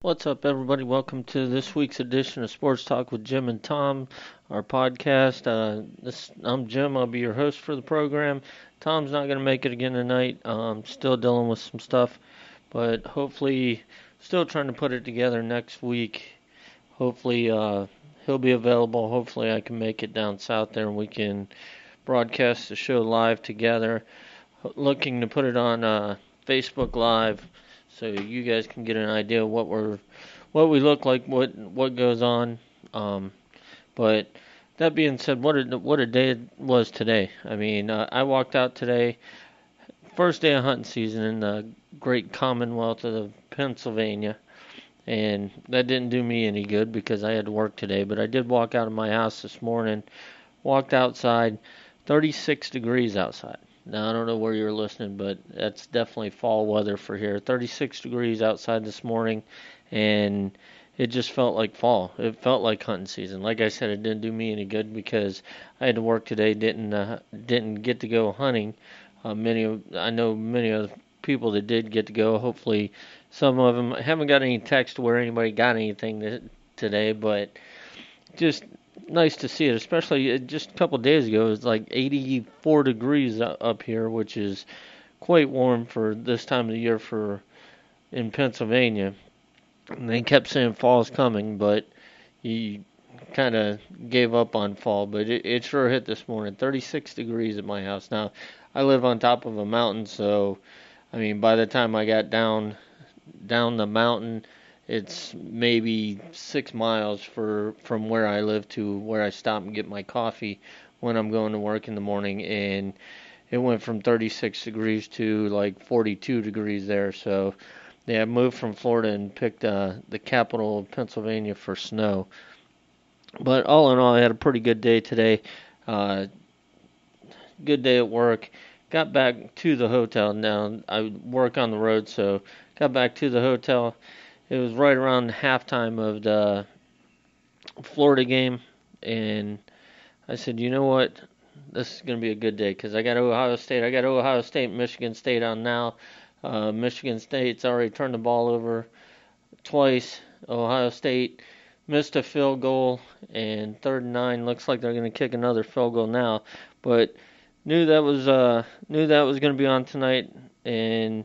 What's up, everybody? Welcome to this week's edition of Sports Talk with Jim and Tom, our podcast. Uh, this, I'm Jim. I'll be your host for the program. Tom's not going to make it again tonight. Um, still dealing with some stuff, but hopefully, still trying to put it together next week. Hopefully, uh, he'll be available. Hopefully, I can make it down south there and we can broadcast the show live together. Looking to put it on uh, Facebook Live so you guys can get an idea what we're what we look like, what what goes on. Um, but that being said, what a what a day it was today. I mean, uh, I walked out today, first day of hunting season in the great Commonwealth of Pennsylvania, and that didn't do me any good because I had to work today. But I did walk out of my house this morning, walked outside, 36 degrees outside. Now I don't know where you're listening, but that's definitely fall weather for here. 36 degrees outside this morning, and it just felt like fall. It felt like hunting season. Like I said, it didn't do me any good because I had to work today. Didn't uh, didn't get to go hunting. Uh, many of I know many of the people that did get to go. Hopefully, some of them I haven't got any text where anybody got anything today, but just nice to see it, especially uh, just a couple days ago. It was like 84 degrees up here, which is quite warm for this time of the year for in Pennsylvania. And they kept saying fall's coming, but he kind of gave up on fall. But it, it sure hit this morning. 36 degrees at my house. Now, I live on top of a mountain, so I mean, by the time I got down down the mountain it's maybe six miles for from where I live to where I stop and get my coffee when I'm going to work in the morning, and it went from 36 degrees to like 42 degrees there. So, yeah, I moved from Florida and picked uh, the capital of Pennsylvania for snow. But all in all, I had a pretty good day today. Uh, good day at work. Got back to the hotel. Now I work on the road, so got back to the hotel it was right around halftime of the Florida game, and I said, you know what, this is going to be a good day because I got Ohio State. I got Ohio State, Michigan State on now. Uh, Michigan State's already turned the ball over twice. Ohio State missed a field goal, and third and nine looks like they're going to kick another field goal now. But knew that was uh, knew that was going to be on tonight, and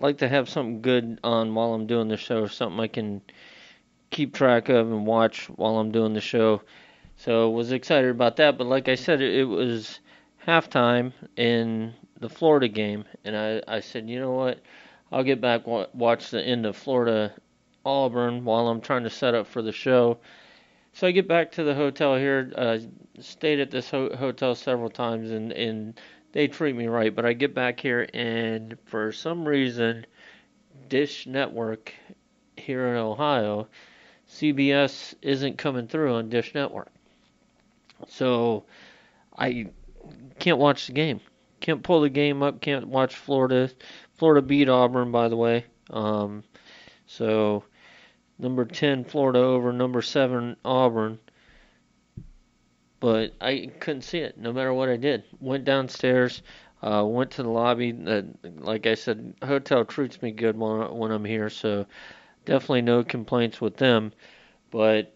like to have something good on while I'm doing the show, something I can keep track of and watch while I'm doing the show. So was excited about that. But like I said, it, it was halftime in the Florida game, and I I said, you know what, I'll get back watch the end of Florida Auburn while I'm trying to set up for the show. So I get back to the hotel here. Uh, stayed at this ho- hotel several times, and and they treat me right. But I get back here, and for some reason, Dish Network here in Ohio, CBS isn't coming through on Dish Network. So I can't watch the game. Can't pull the game up. Can't watch Florida. Florida beat Auburn, by the way. Um, so number 10 Florida over number 7 Auburn but I couldn't see it no matter what I did. Went downstairs, uh, went to the lobby. Uh, like I said, hotel treats me good when, when I'm here, so definitely no complaints with them. But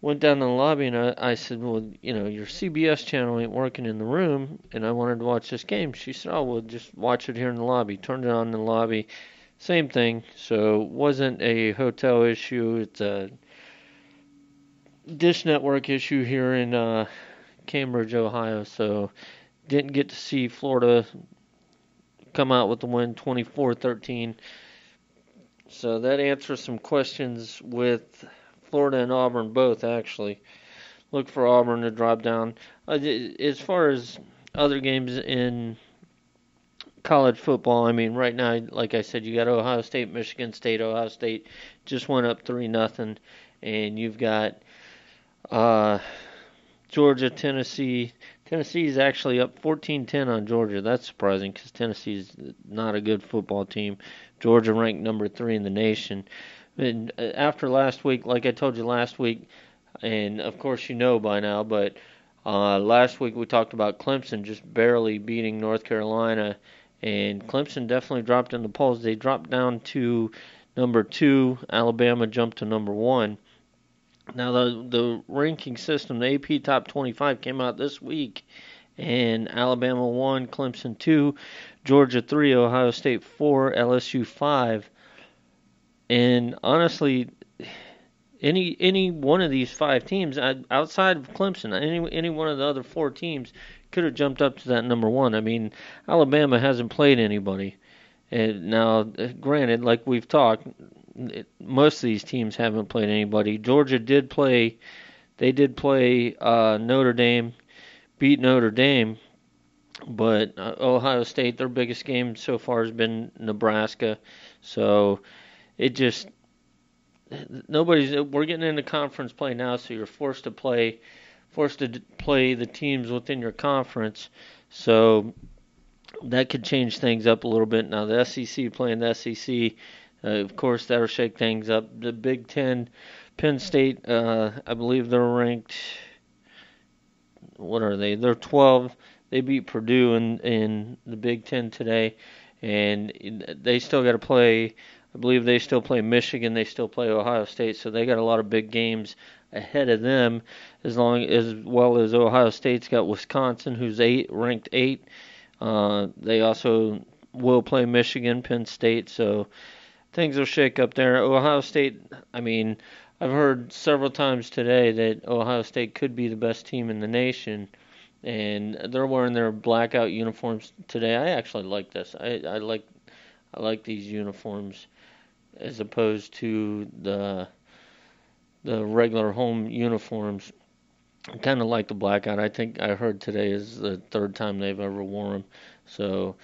went down to the lobby and I, I said, well, you know, your CBS channel ain't working in the room, and I wanted to watch this game. She said, oh, well, just watch it here in the lobby. Turned it on in the lobby. Same thing. So wasn't a hotel issue. It's a Dish Network issue here in uh, Cambridge, Ohio. So didn't get to see Florida come out with the win 24-13. So that answers some questions with Florida and Auburn both actually. Look for Auburn to drop down. Uh, as far as other games in college football, I mean, right now, like I said, you got Ohio State, Michigan State. Ohio State just went up three nothing, and you've got uh, Georgia, Tennessee. Tennessee is actually up 14-10 on Georgia. That's surprising because Tennessee is not a good football team. Georgia ranked number three in the nation. And uh, after last week, like I told you last week, and of course you know by now, but uh, last week we talked about Clemson just barely beating North Carolina, and Clemson definitely dropped in the polls. They dropped down to number two. Alabama jumped to number one. Now the the ranking system, the AP Top 25 came out this week, and Alabama one, Clemson two, Georgia three, Ohio State four, LSU five. And honestly, any any one of these five teams outside of Clemson, any any one of the other four teams could have jumped up to that number one. I mean, Alabama hasn't played anybody. And now, granted, like we've talked, it, most of these teams haven't played anybody. Georgia did play; they did play uh, Notre Dame, beat Notre Dame, but uh, Ohio State, their biggest game so far has been Nebraska. So it just nobody's. We're getting into conference play now, so you're forced to play forced to play the teams within your conference. So that could change things up a little bit. Now the SEC playing the SEC, uh, of course that'll shake things up. The Big Ten, Penn State, uh, I believe they're ranked. What are they? They're 12. They beat Purdue in in the Big Ten today, and they still got to play. I believe they still play Michigan. They still play Ohio State. So they got a lot of big games ahead of them, as long as well as Ohio State's got Wisconsin, who's eight ranked eight. Uh, they also will play Michigan, Penn State, so things will shake up there. Ohio State, I mean, I've heard several times today that Ohio State could be the best team in the nation, and they're wearing their blackout uniforms today. I actually like this. I, I like I like these uniforms as opposed to the the regular home uniforms. I kind of like the blackout. I think I heard today is the third time they've ever worn them. So,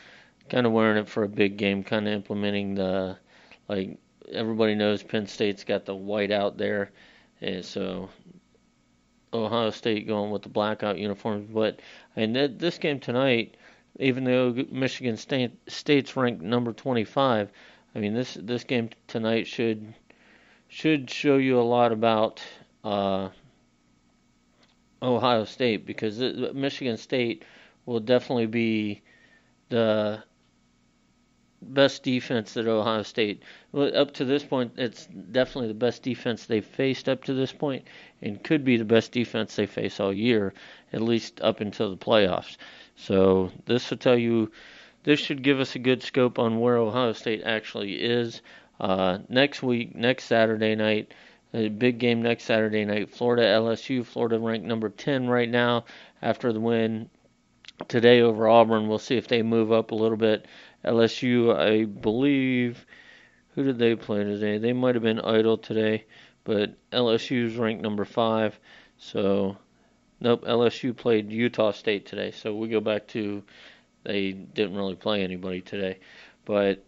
kind of wearing it for a big game. Kind of implementing the like everybody knows Penn State's got the white out there, and so Ohio State going with the blackout uniforms. But and th- this game tonight, even though Michigan State State's ranked number 25, I mean this this game tonight should should show you a lot about uh, Ohio State because Michigan State will definitely be the best defense that Ohio State. Well, up to this point, it's definitely the best defense they've faced up to this point, and could be the best defense they face all year, at least up until the playoffs. So this will tell you. This should give us a good scope on where Ohio State actually is. Uh, next week, next Saturday night, a big game next Saturday night. Florida LSU. Florida ranked number 10 right now after the win today over Auburn. We'll see if they move up a little bit. LSU, I believe. Who did they play today? They might have been idle today, but LSU's ranked number five. So, nope, LSU played Utah State today. So we go back to they didn't really play anybody today. But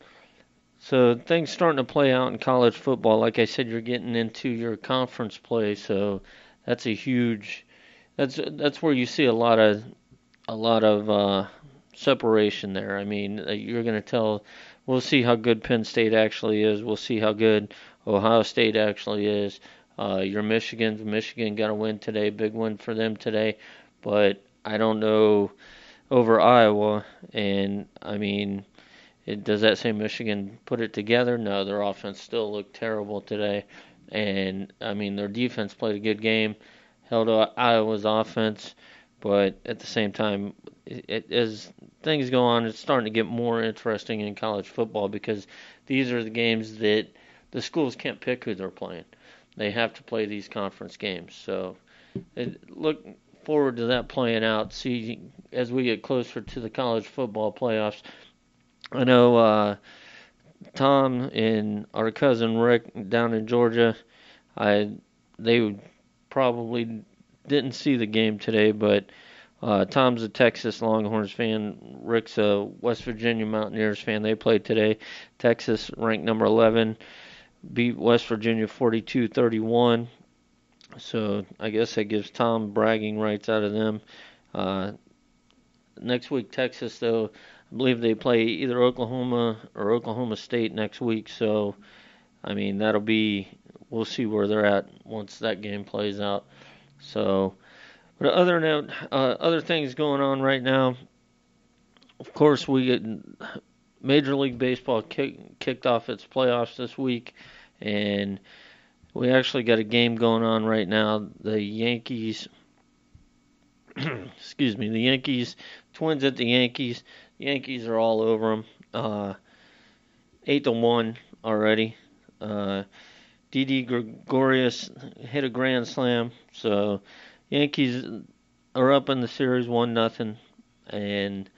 so things starting to play out in college football. Like I said, you're getting into your conference play, so that's a huge. That's that's where you see a lot of a lot of uh, separation there. I mean, uh, you're going to tell. We'll see how good Penn State actually is. We'll see how good Ohio State actually is. Uh, your Michigan, Michigan got a win today, big win for them today, but I don't know over Iowa. And I mean, it, does that say Michigan put it together? No, their offense still looked terrible today. And, I mean, their defense played a good game, held Iowa's offense, but at the same time, it, it, as things go on, it's starting to get more interesting in college football because these are the games that the schools can't pick who they're playing. They have to play these conference games. So, it, look forward to that playing out. See, as we get closer to the college football playoffs, I know uh, Tom and our cousin Rick down in Georgia. I they would probably didn't see the game today, but uh, Tom's a Texas Longhorns fan. Rick's a West Virginia Mountaineers fan. They played today. Texas ranked number 11, beat West Virginia 42-31. So I guess that gives Tom bragging rights out of them. Uh, next week, Texas though I believe they play either Oklahoma or Oklahoma State next week. So, I mean, that'll be we'll see where they're at once that game plays out. So, but other than uh, other things going on right now, of course we get Major League Baseball kick, kicked off its playoffs this week, and we actually got a game going on right now. The Yankees, excuse me, the Yankees, Twins at the Yankees. The Yankees are all over them. Uh, eight to one already. Uh, Didi Gregorius hit a grand slam, so Yankees are up in the series one nothing, and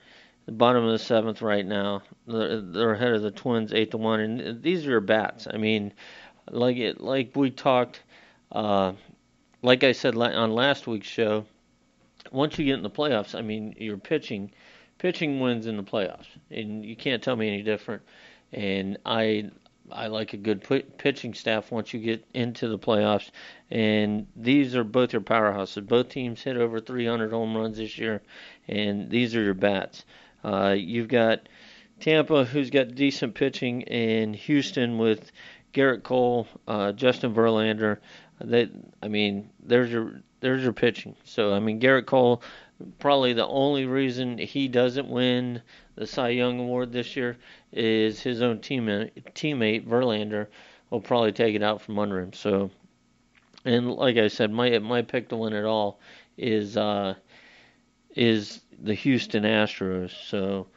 the bottom of the seventh right now. They're, they're ahead of the Twins eight to one, and these are bats. I mean, like it, like we talked, uh, like I said on last week's show. Once you get in the playoffs, I mean, you're pitching. Pitching wins in the playoffs, and you can't tell me any different. And I I like a good pitching staff once you get into the playoffs. And these are both your powerhouses. Both teams hit over 300 home runs this year, and these are your bats. Uh, you've got Tampa, who's got decent pitching, and Houston with Gerrit Cole, uh, Justin Verlander. They, I mean, there's your there's your pitching. So I mean, Gerrit Cole, probably the only reason he doesn't win the Cy Young Award this year is his own teammate, teammate Verlander will probably take it out from under him. So, and like I said, my my pick to win it all is uh, is the Houston Astros. So,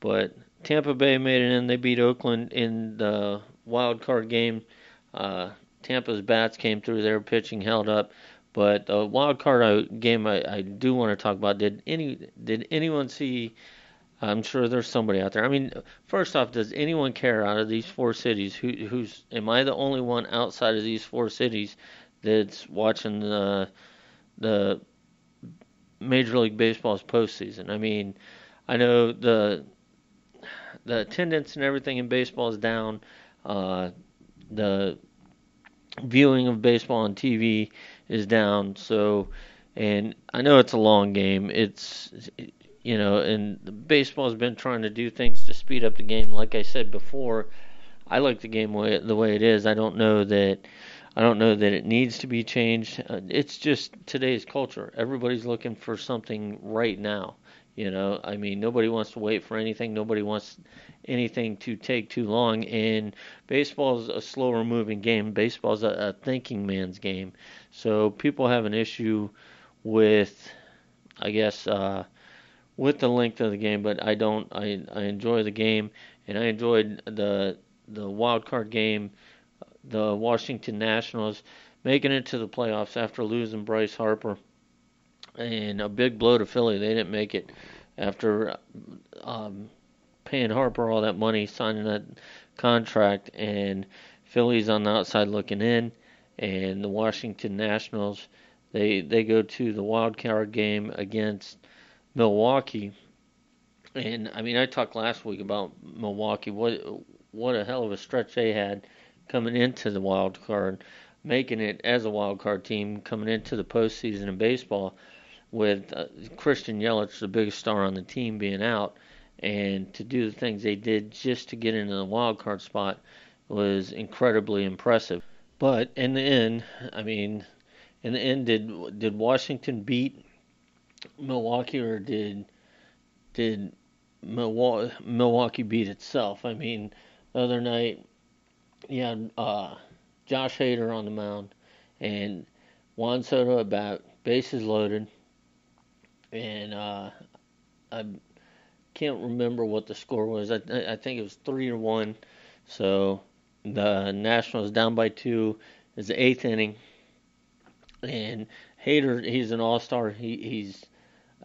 but Tampa Bay made it in. They beat Oakland in the wild card game. Uh, Tampa's bats came through. Their pitching held up. But the wild card uh, game I, I do want to talk about. Did any did anyone see? I'm sure there's somebody out there. I mean, first off, does anyone care out of these four cities? Who who's am I the only one outside of these four cities that's watching the the Major League Baseball's postseason? I mean, I know the the attendance and everything in baseball is down. Uh, the viewing of baseball on TV is down. So, and I know it's a long game. It's you know, and baseball has been trying to do things to speed up the game. Like I said before, I like the game way, the way it is. I don't know that I don't know that it needs to be changed. Uh, it's just today's culture. Everybody's looking for something right now. You know, I mean, nobody wants to wait for anything. Nobody wants anything to take too long. And baseball is a slower moving game. Baseball is a, a thinking man's game. So people have an issue with, I guess, uh, with the length of the game. But I don't. I I enjoy the game, and I enjoyed the the wild card game, the Washington Nationals making it to the playoffs after losing Bryce Harper and a big blow to Philly. They didn't make it after um, paying Harper all that money, signing that contract, and Philly's on the outside looking in, and the Washington Nationals they they go to the wild card game against Milwaukee. And I mean, I talked last week about Milwaukee. What what a hell of a stretch they had coming into the wild card, making it as a wild card team coming into the postseason in baseball with uh, Christian Yelich, the biggest star on the team, being out, and to do the things they did just to get into the wild card spot was incredibly impressive. But in the end, I mean, in the end, did did Washington beat Milwaukee or did did Milwaukee beat itself? I mean, the other night, you had uh, Josh Hader on the mound and Juan Soto about bases loaded and uh, I can't remember what the score was. I, I think it was three to one. So the Nationals down by two. Is the eighth inning, and Hader he's an all star. He he's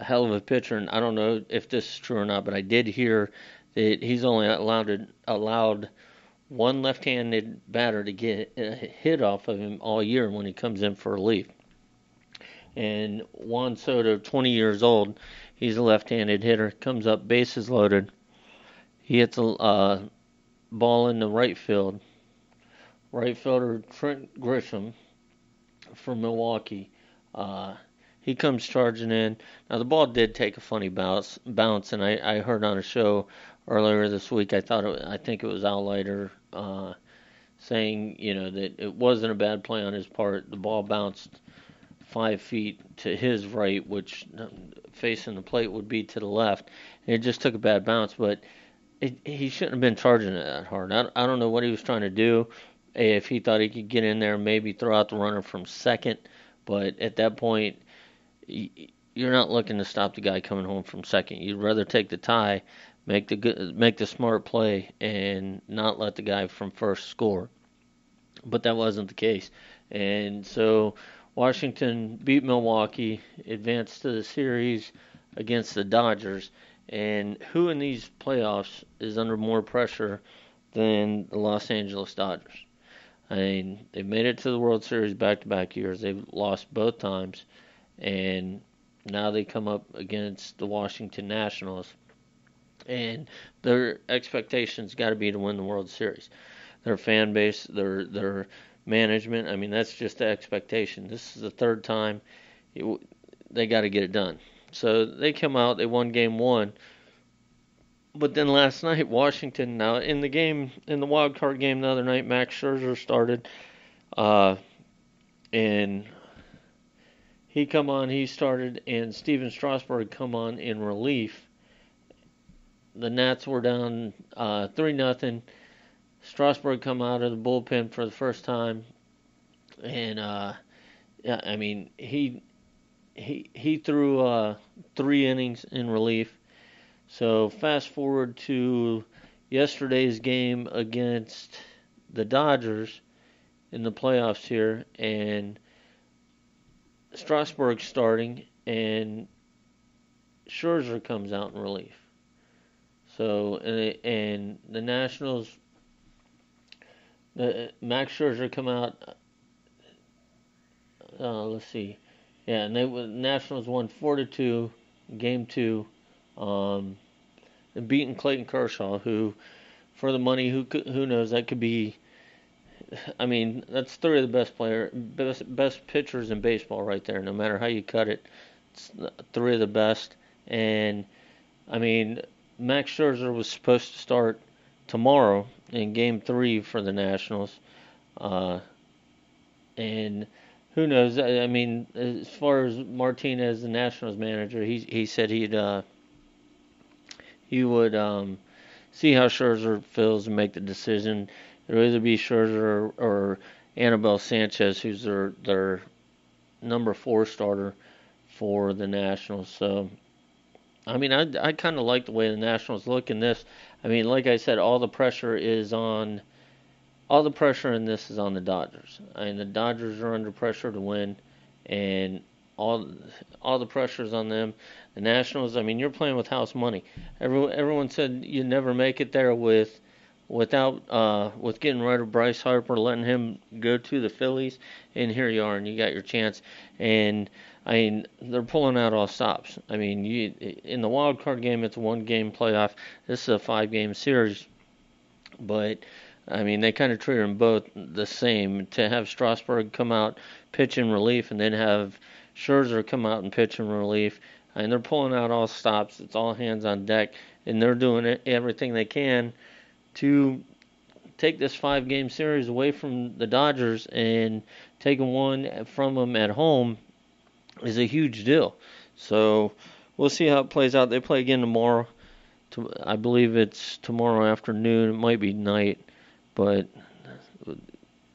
a hell of a pitcher, and I don't know if this is true or not, but I did hear that he's only allowed allowed one left-handed batter to get a hit off of him all year when he comes in for relief and Juan Soto, 20 years old, he's a left-handed hitter, comes up bases loaded. He hits a uh, ball in the right field. Right fielder Trent Grisham from Milwaukee. Uh, he comes charging in. Now the ball did take a funny bounce, bounce, and I, I heard on a show earlier this week. I thought it, I think it was Leiter uh, saying you know that it wasn't a bad play on his part. The ball bounced five feet to his right, which facing the plate would be to the left. And it just took a bad bounce, but it, he shouldn't have been charging it that hard. I, I don't know what he was trying to do. If he thought he could get in there, maybe throw out the runner from second, but at that point, you're not looking to stop the guy coming home from second. You'd rather take the tie, make the good, make the smart play, and not let the guy from first score. But that wasn't the case, and so Washington beat Milwaukee, advanced to the series against the Dodgers. And who in these playoffs is under more pressure than the Los Angeles Dodgers? I mean, they've made it to the World Series back to back years. They've lost both times. And now they come up against the Washington Nationals. And their expectations got to be to win the World Series. Their fan base, their their management. I mean, that's just the expectation. This is the third time it, they got to get it done. So they come out, they won game one. But then last night, Washington. Now in the game, in the wild card game the other night, Max Scherzer started, uh, and he come on. He started, and Stephen Strasburg come on in relief. The Nats were down uh, three nothing. Strasburg come out of the bullpen for the first time, and uh, yeah, I mean he he he threw uh, three innings in relief. So fast forward to yesterday's game against the Dodgers in the playoffs here, and Strasburg starting, and Scherzer comes out in relief. So and, and the Nationals the Max Scherzer come out. Uh, let's see, yeah, and they Nationals won four to two, game two, um, and beating Clayton Kershaw, who, for the money, who who knows that could be. I mean, that's three of the best player, best best pitchers in baseball right there. No matter how you cut it, it's three of the best. And I mean, Max Scherzer was supposed to start tomorrow in Game Three for the Nationals, uh, and who knows? I, mean, as far as Martinez, the Nationals manager, he he said he'd uh, he would um, see how Scherzer feels and make the decision. It'll either be Scherzer or, or Anibal Sanchez, who's their their number four starter for the Nationals. So, I mean, I I kind of like the way the Nationals look in this. I mean, like I said, all the pressure is on all the pressure in this is on the Dodgers. I mean, the Dodgers are under pressure to win, and all all the pressure is on them. The Nationals. I mean, you're playing with house money. Everyone everyone said you never make it there with without uh, with getting rid of Bryce Harper, letting him go to the Phillies, and here you are, and you got your chance. And I mean, they're pulling out all stops. I mean, you in the wild card game, it's a one game playoff. This is a five game series, but I mean, they kind of treat them both the same. To have Strasburg come out pitch in relief, and then have Scherzer come out and pitch in relief, and they're pulling out all stops. It's all hands on deck, and they're doing everything they can to take this five game series away from the Dodgers and taking one from them at home is a huge deal. So we'll see how it plays out. They play again tomorrow. I believe it's tomorrow afternoon. It might be night, but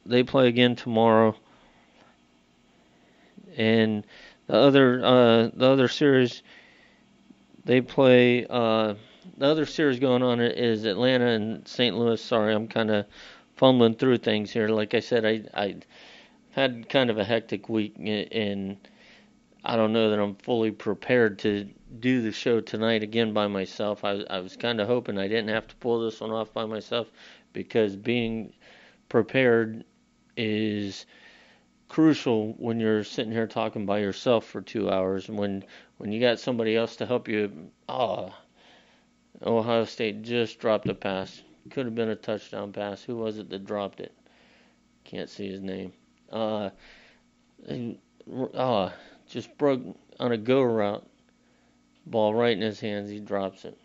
they play again tomorrow. And the other uh, the other series they play uh, the other series going on is Atlanta and St. Louis. Sorry, I'm kind of fumbling through things here. Like I said, I I had kind of a hectic week and I don't know that I'm fully prepared to do the show tonight again by myself. I, I was kind of hoping I didn't have to pull this one off by myself because being prepared is crucial when you're sitting here talking by yourself for two hours. When when you got somebody else to help you, oh, Ohio State just dropped a pass. Could have been a touchdown pass. Who was it that dropped it? Can't see his name. Uh, uh just broke on a go route. Ball right in his hands, he drops it.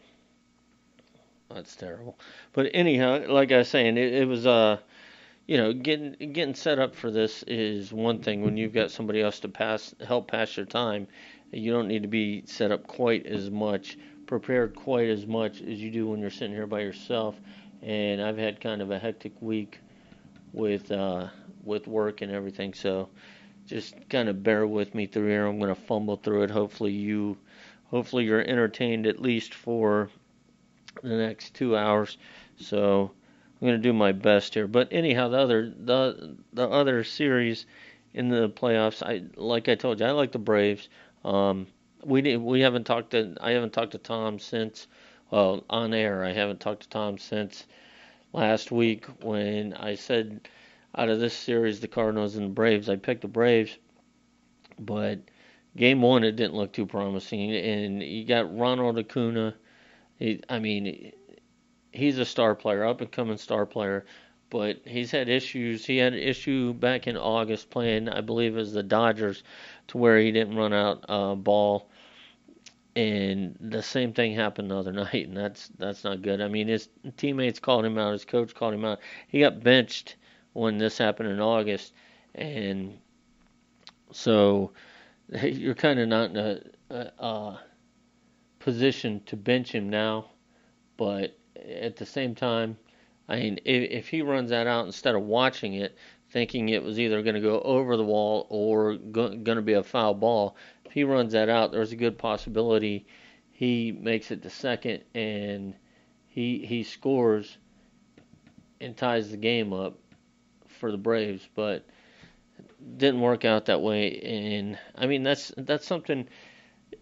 That's terrible. But anyhow, like I was saying, it, it was uh you know, getting getting set up for this is one thing. When you've got somebody else to pass help pass your time, you don't need to be set up quite as much prepared quite as much as you do when you're sitting here by yourself. And I've had kind of a hectic week with uh, with work and everything, so just kind of bear with me through here. I'm going to fumble through it. Hopefully you, hopefully you're entertained at least for the next two hours. So I'm going to do my best here. But anyhow, the other the the other series in the playoffs, I like I told you, I like the Braves. Um, we we haven't talked to I haven't talked to Tom since well on air. I haven't talked to Tom since last week when I said out of this series the Cardinals and the Braves. I picked the Braves, but game one it didn't look too promising, and you got Ronald Acuna. He, I mean, he's a star player, up and coming star player. But he's had issues. He had an issue back in August playing, I believe, as the Dodgers, to where he didn't run out uh, ball and the same thing happened the other night, and that's that's not good. I mean, his teammates called him out, his coach called him out. He got benched when this happened in August, and so you're kind of not in a, a, a position to bench him now, but at the same time, I mean, if, if he runs that out instead of watching it, thinking it was either going to go over the wall or go, going to be a foul ball, he runs that out, there's a good possibility he makes it to second and he he scores and ties the game up for the Braves, but didn't work out that way. And I mean that's that's something.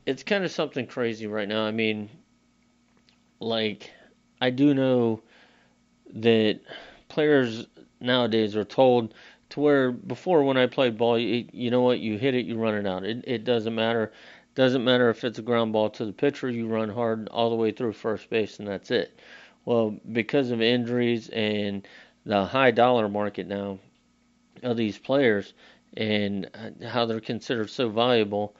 It's kind of something crazy right now. I mean, like I do know that players nowadays are told to where before when I played ball, you, you know what, you hit it, you run it out. It it doesn't matter. Doesn't matter if it's a ground ball to the pitcher, you run hard all the way through first base, and that's it. Well, because of injuries and the high dollar market now of these players and how they're considered so valuable,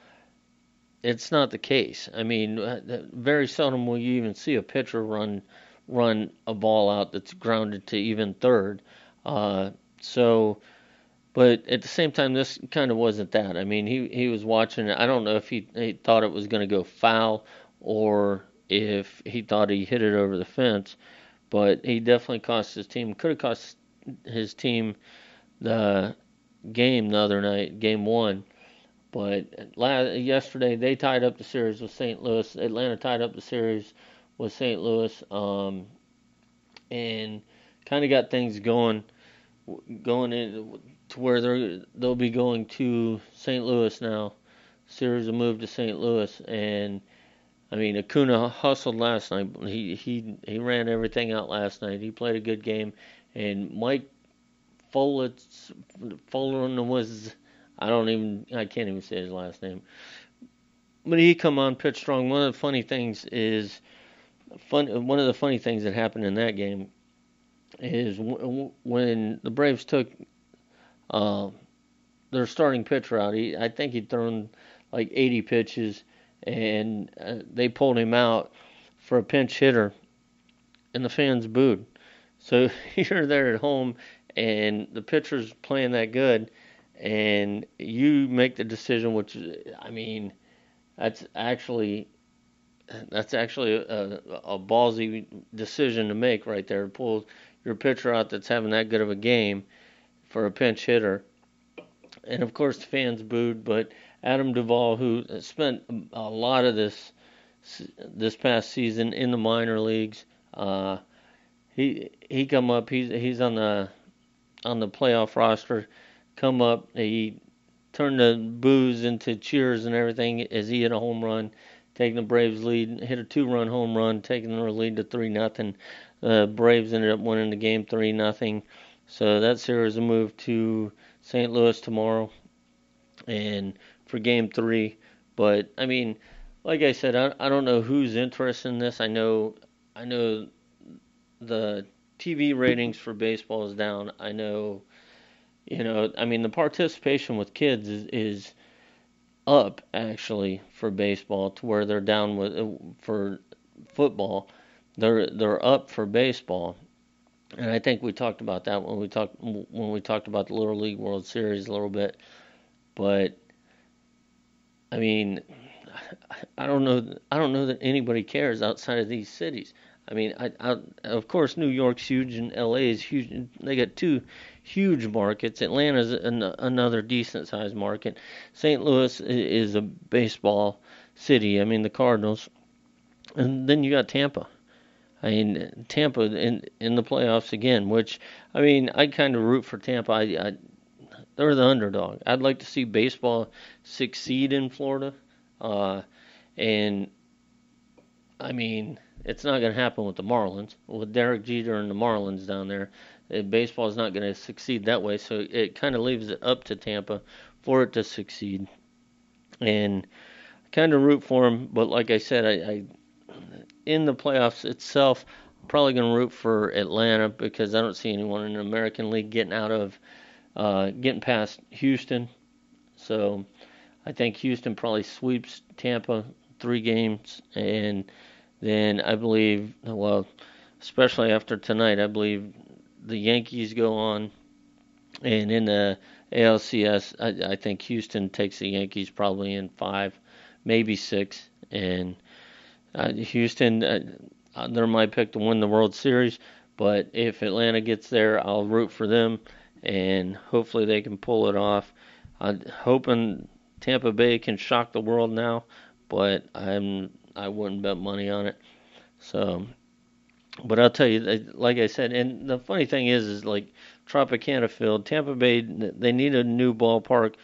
it's not the case. I mean, uh, very seldom will you even see a pitcher run run a ball out that's grounded to even third. Uh, so but at the same time, this kind of wasn't that. I mean, he he was watching it. I don't know if he, he thought it was going to go foul or if he thought he hit it over the fence. But he definitely cost his team. Could have cost his team the game the other night, game one. But last, yesterday they tied up the series with St. Louis. Atlanta tied up the series with St. Louis, um, and kind of got things going going in to where they're they'll be going to St. Louis now. Series will move to St. Louis, and I mean Acuna hustled last night. He he he ran everything out last night. He played a good game, and Mike Folitz Follett was I don't even I can't even say his last name, but he come on pitch strong. One of the funny things is fun. One of the funny things that happened in that game is when the Braves took uh, their starting pitcher out. He, I think he'd thrown like 80 pitches, and uh, they pulled him out for a pinch hitter, and the fans booed. So you're there at home, and the pitcher's playing that good, and you make the decision. Which I mean, that's actually that's actually a, a ballsy decision to make right there. Pull your pitcher out that's having that good of a game for a pinch hitter. And of course, the fans booed, but Adam Duvall, who spent a lot of this this past season in the minor leagues, uh, he he come up. He's he's on the on the playoff roster. Come up. He turned the boos into cheers and everything as he hit a home run, taking the Braves lead. Hit a two-run home run, taking their lead to three nothing. The Braves ended up winning the game three nothing. So that series will move to St. Louis tomorrow, and for Game Three. But I mean, like I said, I, I don't know who's interested in this. I know I know the TV ratings for baseball is down. I know, you know, I mean the participation with kids is, is up actually for baseball to where they're down with uh, for football. They're they're up for baseball and I think we talked about that when we talked when we talked about the Little League World Series a little bit. But I mean, I don't know. I don't know that anybody cares outside of these cities. I mean, I, I, of course New York's huge and LA is huge. They got two huge markets. Atlanta's an, another decent sized market. St. Louis is a baseball city. I mean, the Cardinals, and then you got Tampa. I mean, Tampa in in the playoffs again. Which I mean, I kind of root for Tampa. I, I they're the underdog. I'd like to see baseball succeed in Florida, uh, and I mean, it's not going to happen with the Marlins. With Derek Jeter and the Marlins down there, uh, baseball is not going to succeed that way. So it kind of leaves it up to Tampa for it to succeed, and kind of root for them. But like I said, I, I in the playoffs itself, I'm probably going to root for Atlanta because I don't see anyone in the American League getting out of uh, getting past Houston. So I think Houston probably sweeps Tampa three games, and then I believe, well, especially after tonight, I believe the Yankees go on, and in the ALCS, I, I think Houston takes the Yankees probably in five, maybe six, and uh, Houston, uh, they're my pick to win the World Series. But if Atlanta gets there, I'll root for them, and hopefully they can pull it off. I'm hoping Tampa Bay can shock the world now, but I'm I wouldn't bet money on it. So, but I'll tell you, like I said, and the funny thing is, is like Tropicana Field, Tampa Bay, they need a new ballpark,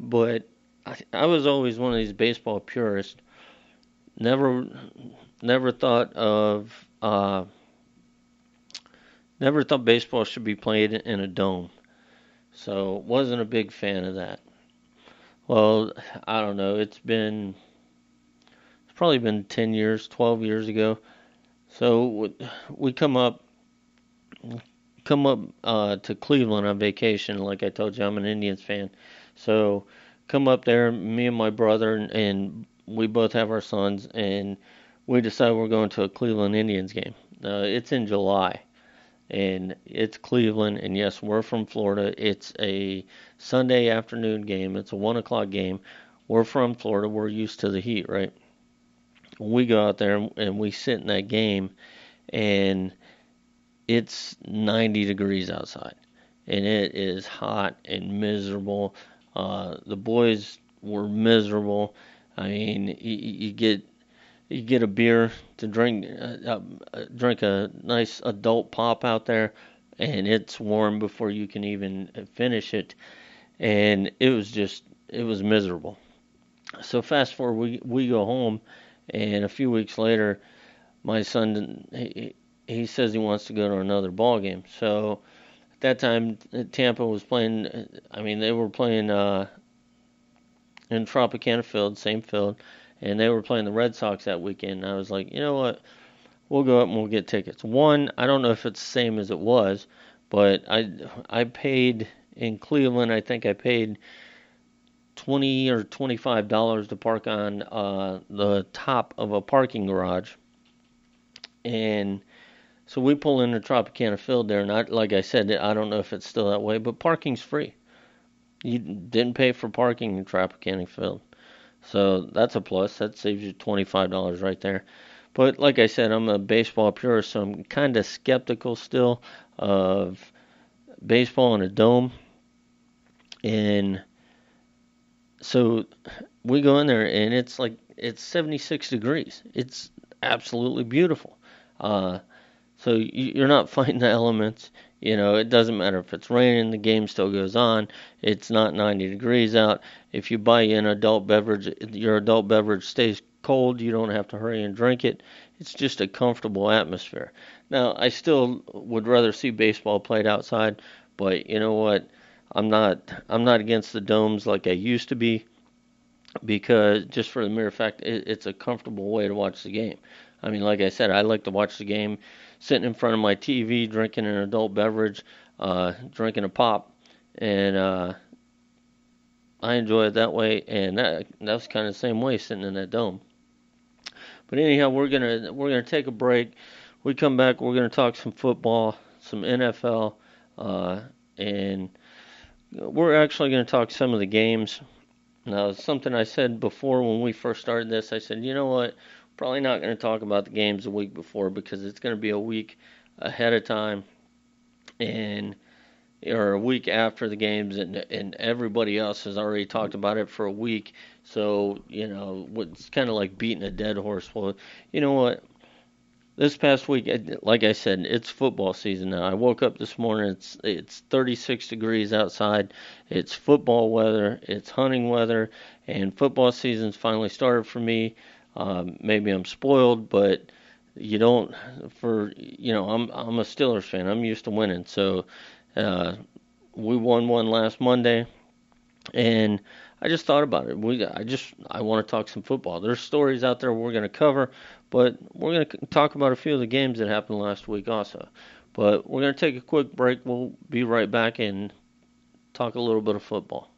but I, I was always one of these baseball purists never never thought of uh, never thought baseball should be played in a dome. So wasn't a big fan of that. Well, I don't know. It's been it's probably been 10 years, 12 years ago. So we come up come up uh, to Cleveland on vacation. Like I told you, I'm an Indians fan. So come up there, me and my brother, and, and we both have our sons, and we decided we're going to a Cleveland Indians game. Uh, it's in July, and it's Cleveland, and yes, we're from Florida. It's a Sunday afternoon game. It's a one o'clock game. We're from Florida. We're used to the heat, right? We go out there and we sit in that game, and it's 90 degrees outside, and it is hot and miserable. Uh, the boys were miserable I mean, you, you get you get a beer to drink, uh, uh, drink a nice adult pop out there, and it's warm before you can even finish it, and it was just it was miserable. So fast forward, we we go home, and a few weeks later, my son he, he says he wants to go to another ball game. So at that time, Tampa was playing. I mean, they were playing. Uh, in Tropicana Field, same field, and they were playing the Red Sox that weekend. And I was like, you know what? We'll go up and we'll get tickets. One, I don't know if it's the same as it was, but I I paid in Cleveland. I think I paid twenty or twenty five dollars to park on uh, the top of a parking garage, and so we pull into Tropicana Field there. And I, like I said, I don't know if it's still that way, but parking's free. You didn't pay for parking in Tropicana Field. So that's a plus. That saves you $25 right there. But like I said, I'm a baseball purist, so I'm kind of skeptical still of baseball in a dome. And so we go in there, and it's like it's 76 degrees. It's absolutely beautiful. Uh, so you're not fighting the elements. You know, it doesn't matter if it's raining, the game still goes on. It's not 90 degrees out. If you buy an adult beverage, your adult beverage stays cold. You don't have to hurry and drink it. It's just a comfortable atmosphere. Now, I still would rather see baseball played outside, but you know what? I'm not I'm not against the domes like I used to be because just for the mere fact it, it's a comfortable way to watch the game. I mean, like I said, I like to watch the game sitting in front of my TV, drinking an adult beverage, uh, drinking a pop, and uh, I enjoy it that way. And that that's kind of the same way sitting in that dome. But anyhow, we're gonna we're gonna take a break. We come back. We're gonna talk some football, some NFL, uh, and we're actually gonna talk some of the games Now, something I said before when we first started this, I said, you know what? Probably not going to talk about the games a week before because it's going to be a week ahead of time, and or a week after the games, and and everybody else has already talked about it for a week. So you know, it's kind of like beating a dead horse. Well, you know what? This past week, like I said, it's football season now. I woke up this morning. It's it's 36 degrees outside. It's football weather. It's hunting weather, and football season's finally started for me. Um, maybe I'm spoiled, but you don't. For you know, I'm I'm a Steelers fan. I'm used to winning. So uh, we won one last Monday, and I just thought about it. We I just I want to talk some football. There's stories out there we're going to cover. But we're going to talk about a few of the games that happened last week also. But we're going to take a quick break. We'll be right back and talk a little bit of football.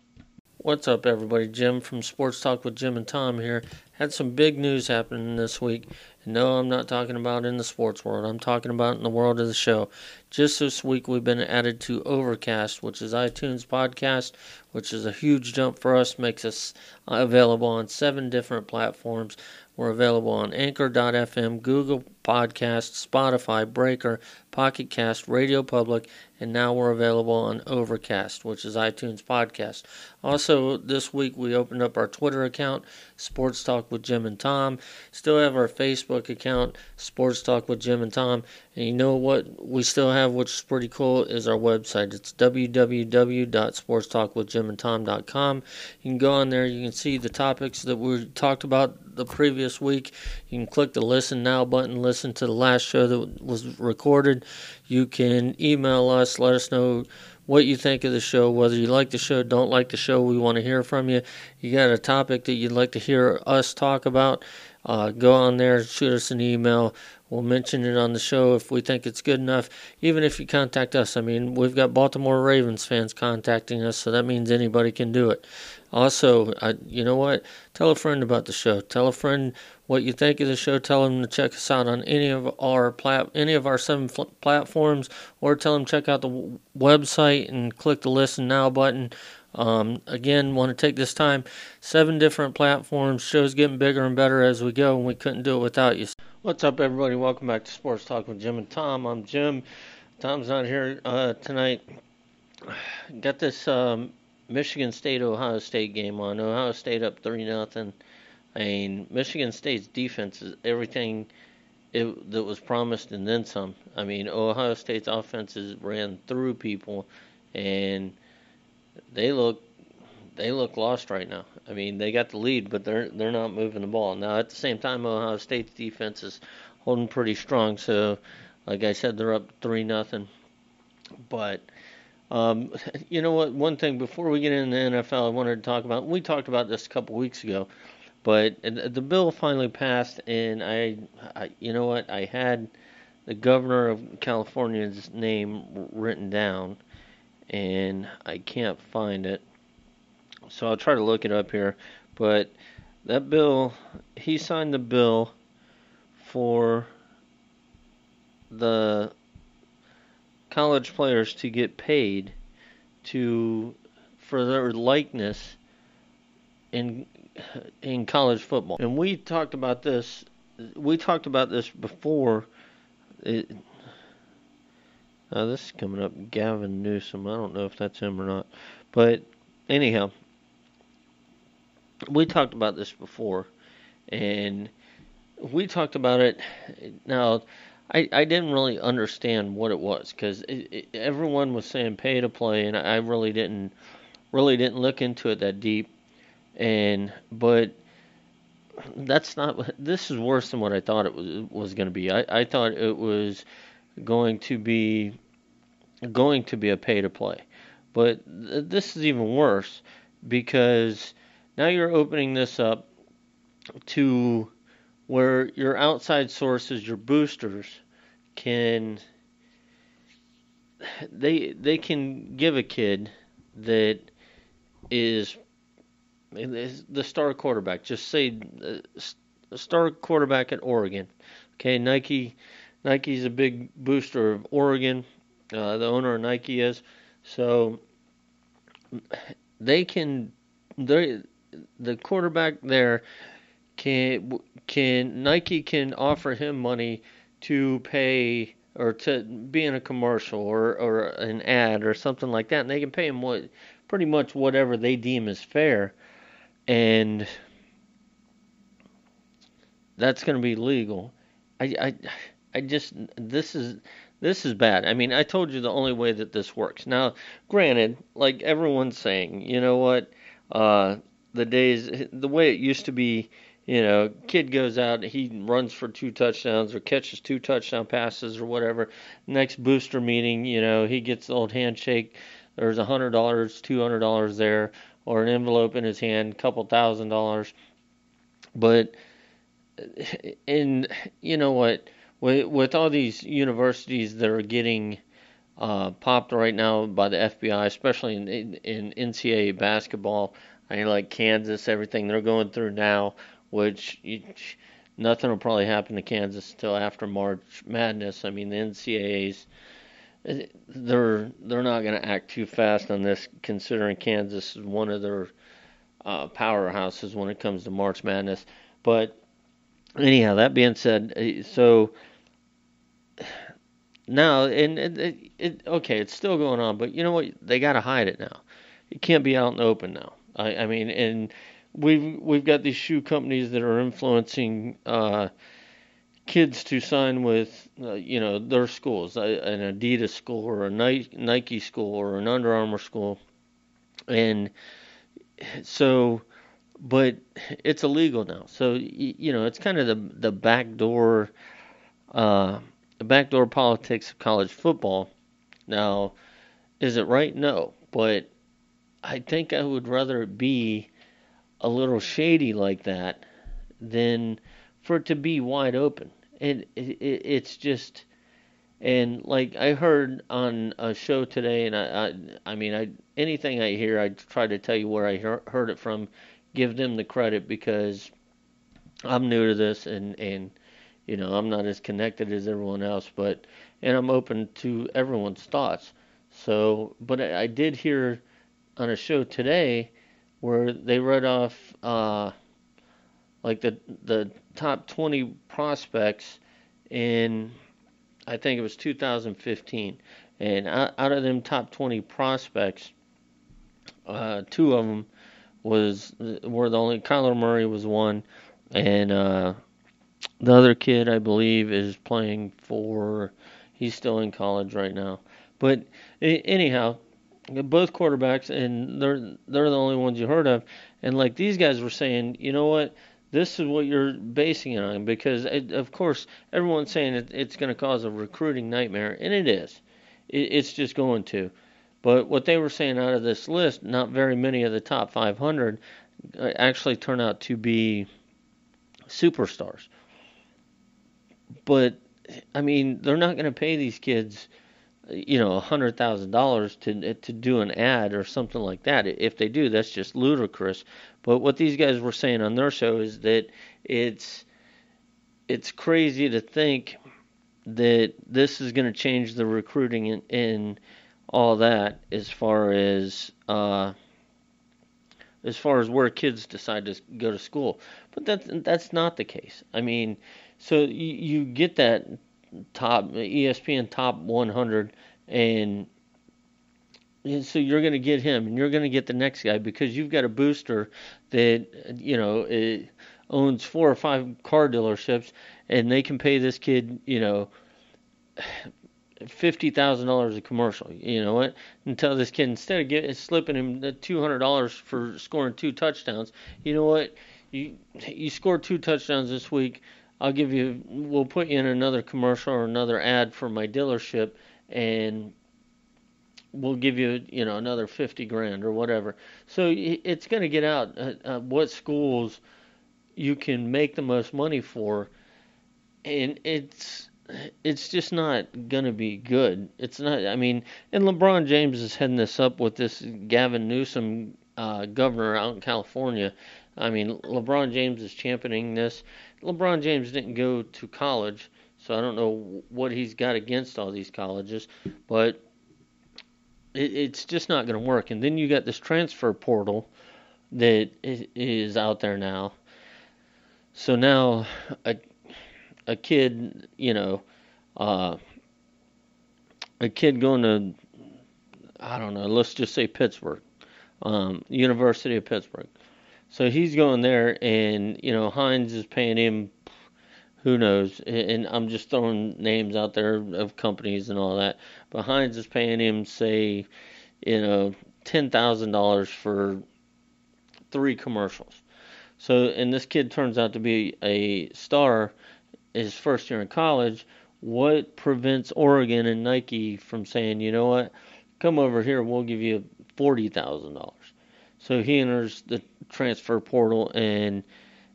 What's up, everybody? Jim from Sports Talk with Jim and Tom here. Had some big news happening this week. And no, I'm not talking about in the sports world. I'm talking about in the world of the show. Just this week, we've been added to Overcast, which is iTunes podcast, which is a huge jump for us. Makes us available on seven different platforms. We're available on Anchor.fm, Google Podcasts, Spotify, Breaker, Pocket Cast, Radio Public, and now we're available on Overcast, which is iTunes Podcast. Also, this week we opened up our Twitter account, Sports Talk with Jim and Tom. Still have our Facebook account, Sports Talk with Jim and Tom. And you know what we still have, which is pretty cool, is our website. It's www.sportstalkwithjimandtom.com. You can go on there, you can see the topics that we talked about the previous week. You can click the listen now button, listen to the last show that was recorded. You can email us, let us know what you think of the show, whether you like the show, don't like the show. We want to hear from you. You got a topic that you'd like to hear us talk about, uh, go on there, shoot us an email. We'll mention it on the show if we think it's good enough. Even if you contact us, I mean, we've got Baltimore Ravens fans contacting us, so that means anybody can do it. Also, I, you know what? Tell a friend about the show. Tell a friend what you think of the show. Tell them to check us out on any of our plat- any of our seven fl- platforms, or tell them check out the w- website and click the listen now button. Um, again, want to take this time. Seven different platforms. Show's getting bigger and better as we go, and we couldn't do it without you. What's up, everybody? Welcome back to Sports Talk with Jim and Tom. I'm Jim. Tom's not here uh, tonight. Got this um, Michigan State Ohio State game on. Ohio State up three nothing. I mean, Michigan State's defense is everything it, that was promised and then some. I mean, Ohio State's offenses ran through people, and they look they look lost right now. I mean, they got the lead, but they're they're not moving the ball. Now, at the same time, Ohio State's defense is holding pretty strong. So, like I said, they're up three nothing. But um, you know what? One thing before we get into the NFL, I wanted to talk about. We talked about this a couple weeks ago, but the bill finally passed, and I, I, you know what? I had the governor of California's name written down, and I can't find it. So I'll try to look it up here. But that bill, he signed the bill for the college players to get paid to for their likeness in in college football. And we talked about this. We talked about this before. It, now this is coming up, Gavin Newsom. I don't know if that's him or not, but anyhow, we talked about this before, and we talked about it. Now, I, I didn't really understand what it was because everyone was saying pay to play, and I really didn't really didn't look into it that deep. And but that's not. This is worse than what I thought it was was going to be. I, I thought it was going to be going to be a pay to play, but th- this is even worse because now you're opening this up to where your outside sources, your boosters, can they they can give a kid that is the star quarterback. Just say the star quarterback at Oregon. Okay, Nike Nike's a big booster of Oregon. Uh, the owner of Nike is so they can they the quarterback there can can Nike can offer him money to pay or to be in a commercial or or an ad or something like that, and they can pay him what pretty much whatever they deem is fair, and that's going to be legal. I I I just this is this is bad. I mean, I told you the only way that this works. Now, granted, like everyone's saying, you know what? Uh, the days, the way it used to be, you know, kid goes out, he runs for two touchdowns or catches two touchdown passes or whatever. Next booster meeting, you know, he gets the old handshake. There's a hundred dollars, two hundred dollars there, or an envelope in his hand, couple thousand dollars. But, in you know what, with with all these universities that are getting uh, popped right now by the FBI, especially in, in, in NCAA basketball. I mean, like Kansas, everything they're going through now which you, nothing will probably happen to Kansas until after March Madness. I mean, the NCAA's they're they're not going to act too fast on this, considering Kansas is one of their uh, powerhouses when it comes to March Madness. But anyhow, that being said, uh, so now and it, it, it okay, it's still going on, but you know what? They got to hide it now. It can't be out in the open now. I, I mean, and we've we've got these shoe companies that are influencing uh, kids to sign with uh, you know their schools, an Adidas school or a Nike school or an Under Armour school, and so but it's illegal now. So you know it's kind of the the backdoor uh, the backdoor politics of college football. Now, is it right? No, but I think I would rather it be a little shady like that than for it to be wide open. It, it it's just and like I heard on a show today, and I I, I mean I anything I hear I try to tell you where I heard it from, give them the credit because I'm new to this and and you know I'm not as connected as everyone else, but and I'm open to everyone's thoughts. So, but I, I did hear on a show today where they read off uh, like the the top 20 prospects in I think it was 2015, and out, out of them top 20 prospects, uh, two of them was were the only Kyler Murray was one, and uh, the other kid I believe is playing for he's still in college right now. But anyhow, both quarterbacks, and they're they're the only ones you heard of. And like these guys were saying, you know what? This is what you're basing it on because, it, of course, everyone's saying it, it's going to cause a recruiting nightmare, and it is. It, it's just going to. But what they were saying out of this list, not very many of the top 500 uh, actually turn out to be superstars. But I mean, they're not going to pay these kids you know, a hundred thousand dollars to to do an ad or something like that. If they do, that's just ludicrous. But what these guys were saying on their show is that it's it's crazy to think that this is going to change the recruiting and, and all that as far as uh, as far as where kids decide to go to school. But that's that's not the case. I mean, so you, you get that top ESPN top 100, and, and so you're going to get him, and you're going to get the next guy because you've got a booster that you know owns four or five car dealerships, and they can pay this kid, you know. Fifty thousand dollars a commercial, you know what? And tell this kid instead of getting slipping him two hundred dollars for scoring two touchdowns, you know what? You you scored two touchdowns this week I'll give you, we'll put you in another commercial or another ad for my dealership, and we'll give you, you know, another 50 grand or whatever. So it's going to get out uh, uh, what schools you can make the most money for, and it's it's just not going to be good. It's not. I mean, and LeBron James is heading this up with this Gavin Newsom uh, governor out in California. I mean, LeBron James is championing this. LeBron James didn't go to college, so I don't know what he's got against all these colleges, but it, it's just not going to work. And then you got this transfer portal that is out there now. So now a a kid, you know, uh, a kid going to I don't know, let's just say Pittsburgh, um, University of Pittsburgh. So he's going there, and you know Heinz is paying him, who knows? And I'm just throwing names out there of companies and all that. But Heinz is paying him, say, you know, ten thousand dollars for three commercials. So, and this kid turns out to be a star his first year in college. What prevents Oregon and Nike from saying, you know what, come over here, we'll give you forty thousand dollars? So he enters the transfer portal, and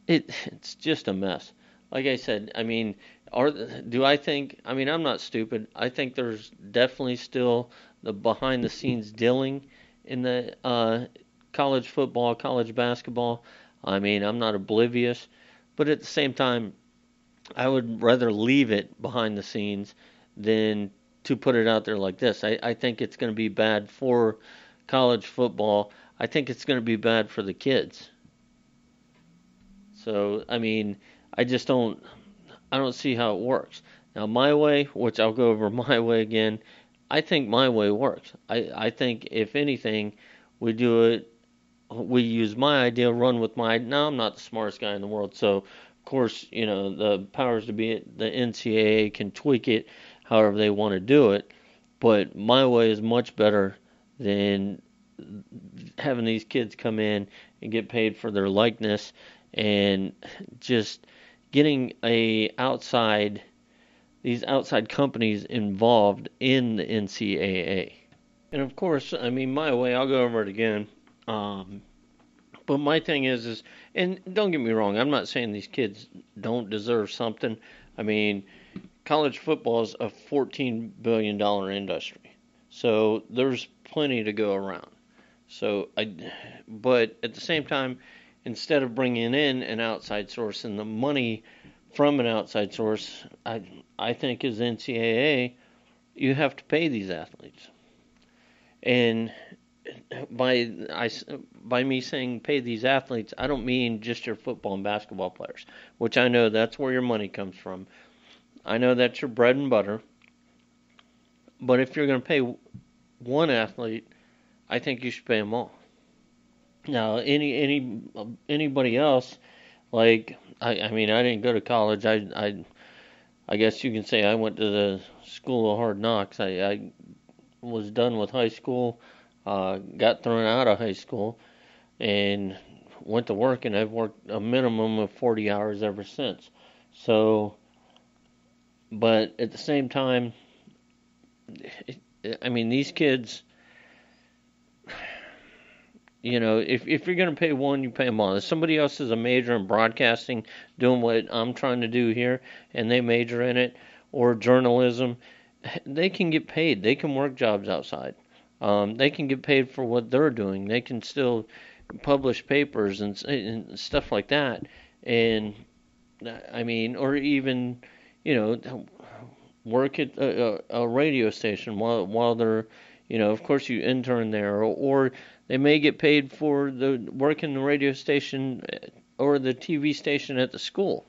it it's just a mess. Like I said, I mean, are do I think? I mean, I'm not stupid. I think there's definitely still the behind the scenes dealing in the uh, college football, college basketball. I mean, I'm not oblivious, but at the same time, I would rather leave it behind the scenes than to put it out there like this. I, I think it's going to be bad for college football. I think it's going to be bad for the kids. So, I mean, I just don't I don't see how it works. Now, my way, which I'll go over my way again, I think my way works. I I think if anything, we do it we use my idea, run with my. Now I'm not the smartest guy in the world, so of course you know the powers to be the NCAA can tweak it however they want to do it, but my way is much better than having these kids come in and get paid for their likeness and just getting a outside these outside companies involved in the NCAA. And of course, I mean my way, I'll go over it again. Um, but my thing is, is, and don't get me wrong, I'm not saying these kids don't deserve something. I mean, college football is a 14 billion dollar industry, so there's plenty to go around. So I, but at the same time, instead of bringing in an outside source and the money from an outside source, I I think as NCAA, you have to pay these athletes, and by I by me saying pay these athletes, I don't mean just your football and basketball players, which I know that's where your money comes from. I know that's your bread and butter. But if you're going to pay one athlete, I think you should pay them all. Now, any any anybody else, like I, I mean, I didn't go to college. I I I guess you can say I went to the school of hard knocks. I, I was done with high school uh, got thrown out of high school and went to work, and I've worked a minimum of 40 hours ever since. So, but at the same time, I mean, these kids, you know, if if you're going to pay one, you pay them all. If somebody else is a major in broadcasting, doing what I'm trying to do here, and they major in it, or journalism, they can get paid. They can work jobs outside. Um, they can get paid for what they're doing. They can still publish papers and, and stuff like that. And I mean, or even, you know, work at a, a radio station while while they're, you know, of course you intern there, or, or they may get paid for the work in the radio station eh, or the TV station at the school.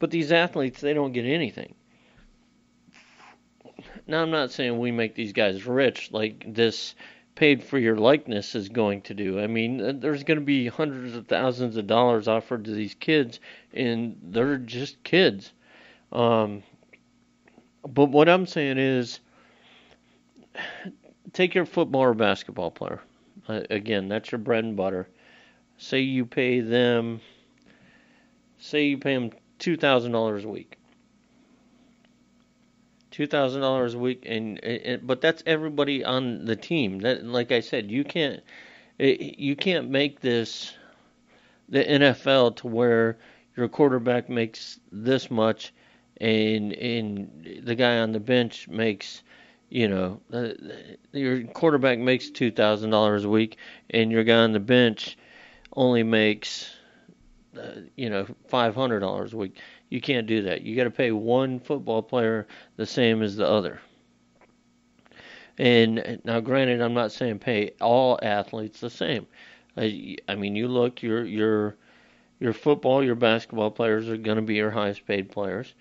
But these athletes, they don't get anything. Now, I'm not saying we make these guys rich like this paid for your likeness is going to do. I mean, uh, there's going to be hundreds of thousands of dollars offered to these kids, and they're just kids. Um, but what I'm saying is, take your football or basketball player. Uh, again, that's your bread and butter. Say you pay them, say you pay them two thousand dollars a week two thousand dollars a week, and, and, but that's everybody on the team. That, like I said, you can't you can't make this the NFL to where your quarterback makes this much, and and the guy on the bench makes you know uh, your quarterback makes two thousand dollars a week, and your guy on the bench only makes uh, you know five hundred dollars a week you can't do that. You got to pay one football player the same as the other. And now, granted, I'm not saying pay all athletes the same. I, I mean, you look, your your your football, your basketball players are going to be your highest paid players.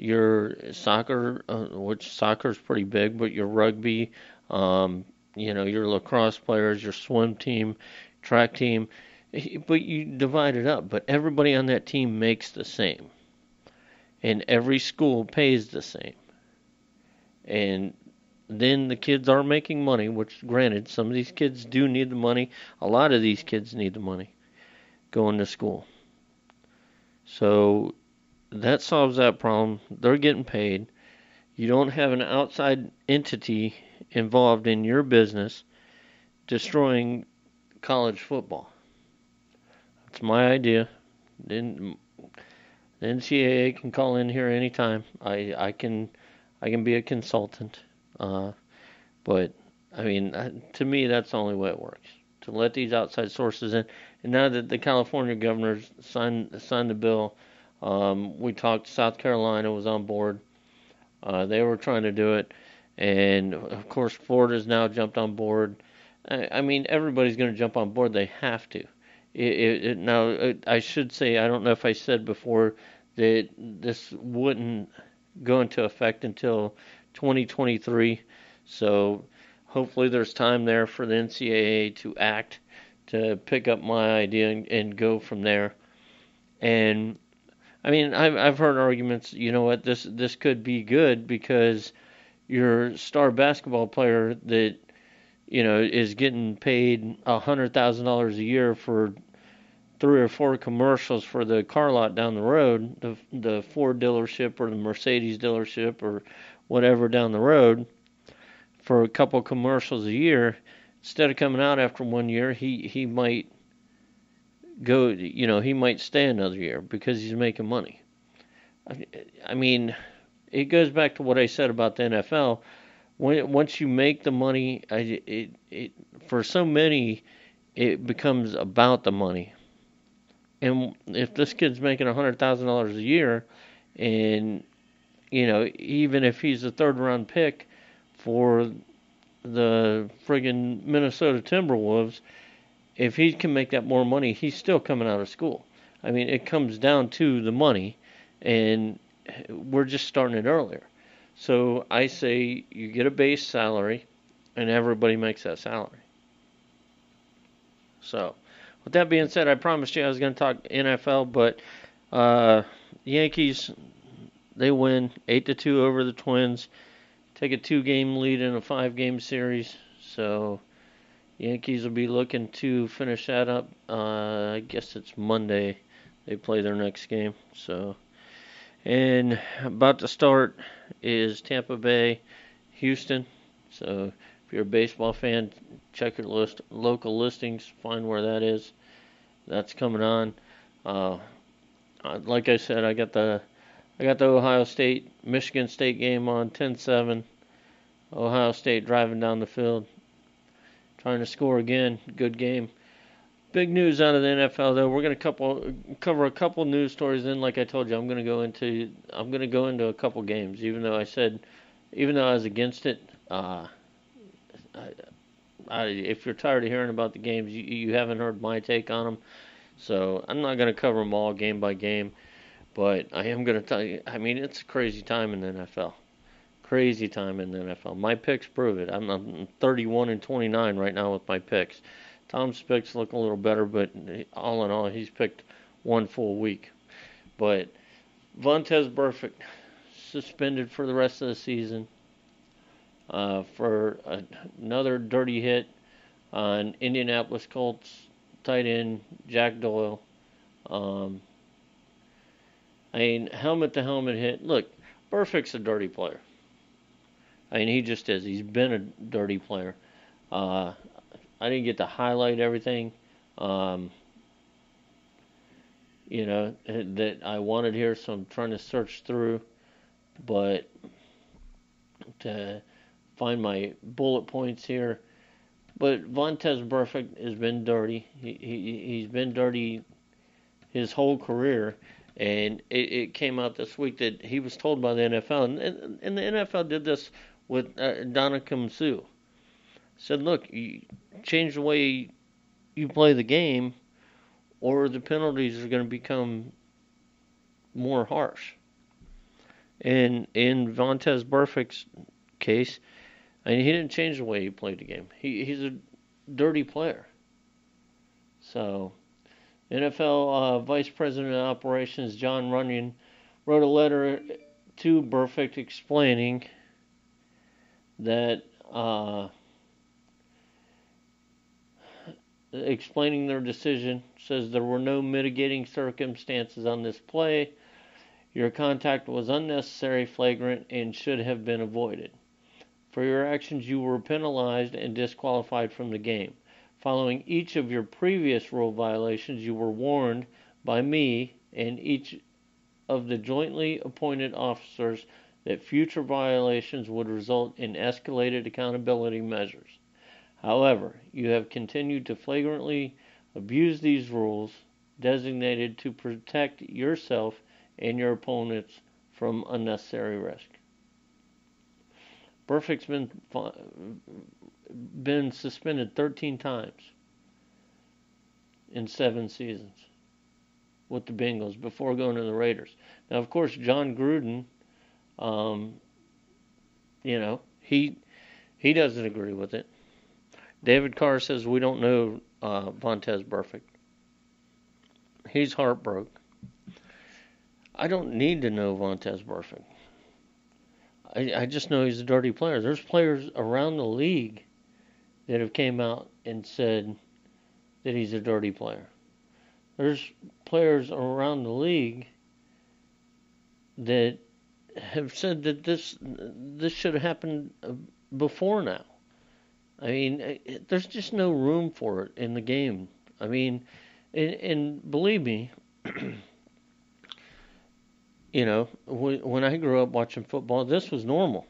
Your soccer, uh, which soccer is pretty big, but your rugby, um, you know, your lacrosse players, your swim team, track team, but you divide it up. But everybody on that team makes the same, and every school pays the same. And then the kids are making money, which, granted, some of these kids do need the money. A lot of these kids need the money going to school. So that solves that problem. They're getting paid. You don't have an outside entity involved in your business destroying college football. That's my idea. Then the NCAA can call in here anytime. I I can I can be a consultant. Uh, but I mean, uh, to me, that's the only way it works. To let these outside sources in, and now that the California governors signed signed the bill, um, we talked. South Carolina was on board. Uh, they were trying to do it, and of course, Florida's now jumped on board. I, I mean, everybody's going to jump on board. They have to. It, it, it, now, I should say, I don't know if I said before that this wouldn't go into effect until 2023. So hopefully there's time there for the NCAA to act, to pick up my idea and, and go from there. And I mean, I've I've heard arguments. You know what? This this could be good because your star basketball player that you know is getting paid a hundred thousand dollars a year for three or four commercials for the car lot down the road, the the Ford dealership or the Mercedes dealership or whatever down the road for a couple commercials a year, instead of coming out after one year, he he might go, you know, he might stay another year because he's making money. I, I mean, it goes back to what I said about the NFL. When once you make the money, I, it it for so many, it becomes about the money. And if this kid's making a hundred thousand dollars a year, and you know, even if he's a third round pick for the friggin' Minnesota Timberwolves, if he can make that more money, he's still coming out of school. I mean, it comes down to the money, and we're just starting it earlier. So I say you get a base salary, and everybody makes that salary. So, with that being said, I promised you I was going to talk NFL, but uh, Yankees they win eight to two over the Twins. Take a two-game lead in a five-game series. So Yankees will be looking to finish that up. Uh, I guess it's Monday. They play their next game. So, and about to start is Tampa Bay, Houston. So if you're a baseball fan, check your list, local listings, find where that is. That's coming on. Uh, like I said, I got the I got the Ohio State Michigan State game on 10-7. Ohio State driving down the field, trying to score again. Good game. Big news out of the NFL though. We're gonna couple cover a couple news stories. Then, like I told you, I'm gonna go into I'm gonna go into a couple games. Even though I said, even though I was against it, uh, I, I, if you're tired of hearing about the games, you, you haven't heard my take on them. So I'm not gonna cover them all game by game. But I am going to tell you, I mean, it's a crazy time in the NFL. Crazy time in the NFL. My picks prove it. I'm, I'm 31 and 29 right now with my picks. Tom's picks look a little better, but all in all, he's picked one full week. But Vontaze Burfict suspended for the rest of the season uh, for a, another dirty hit on Indianapolis Colts tight end Jack Doyle. Um, I mean, helmet to helmet hit. Look, Burfict's a dirty player. I mean, he just is. He's been a dirty player. Uh, I didn't get to highlight everything, um, you know, that I wanted here, so I'm trying to search through. But to find my bullet points here. But Vontaze Burfict has been dirty. He, he he's been dirty his whole career, and it, it came out this week that he was told by the NFL, and, and the NFL did this with uh, Ndamukong Suh. Said, look, you change the way you play the game, or the penalties are going to become more harsh. And in Vontaze Burfict's case, I mean, he didn't change the way he played the game. He he's a dirty player. So, NFL uh, Vice President of Operations Jon Runyan wrote a letter to Burfict explaining that uh, explaining their decision says there were no mitigating circumstances on this play. Your contact was unnecessary, flagrant, and should have been avoided. For your actions, you were penalized and disqualified from the game. Following each of your previous rule violations, you were warned by me and each of the jointly appointed officers that future violations would result in escalated accountability measures. However, you have continued to flagrantly abuse these rules designated to protect yourself and your opponents from unnecessary risk. Burfict's been been suspended 13 times in seven seasons with the Bengals before going to the Raiders. Now, of course, Jon Gruden, um, you know, he he doesn't agree with it. David Carr says we don't know uh, Vontaze Burfict. He's heartbroken. I don't need to know Vontaze Burfict. I, I just know he's a dirty player. There's players around the league that have came out and said that he's a dirty player. There's players around the league that have said that this this should have happened uh, before now. I mean, it, there's just no room for it in the game. I mean, and, and believe me, you know, when I grew up watching football, this was normal.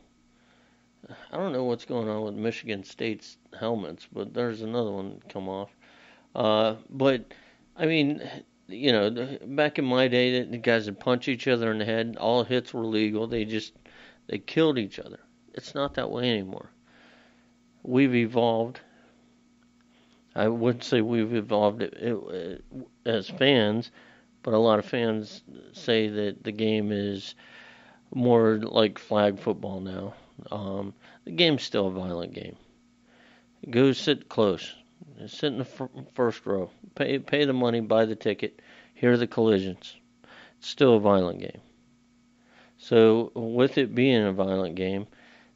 I don't know what's going on with Michigan State's helmets, but there's another one come off. Uh, but I mean, you know, back in my day, the guys would punch each other in the head. All hits were legal. They just they killed each other. It's not that way anymore. We've evolved. I wouldn't say we've evolved it, as fans but a lot of fans say that the game is more like flag football now. Um, the game's still a violent game. Go sit close. Sit in the first row. Pay pay the money, buy the ticket, hear the collisions. It's still a violent game. So with it being a violent game,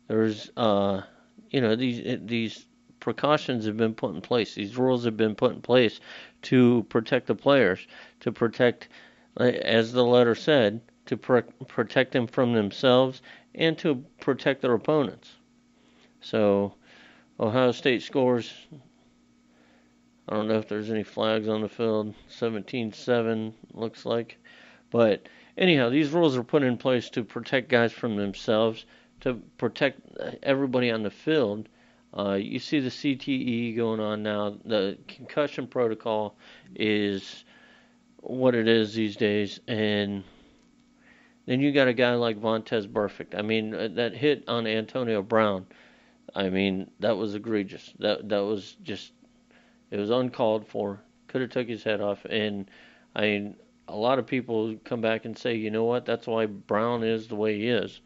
there's uh, you know these these precautions have been put in place. These rules have been put in place to protect the players, to protect, as the letter said, to protect them from themselves and to protect their opponents. So, Ohio State scores. I don't know if there's any flags on the field. 17-7 looks like, but anyhow, these rules are put in place to protect guys from themselves, to protect everybody on the field, uh, you see the CTE going on now. The concussion protocol is what it is these days, and then you got a guy like Vontaze Burfict. I mean, uh, that hit on Antonio Brown. I mean, that was egregious. That that was just it was uncalled for. Could have took his head off. And I mean, a lot of people come back and say, you know what? That's why Brown is the way he is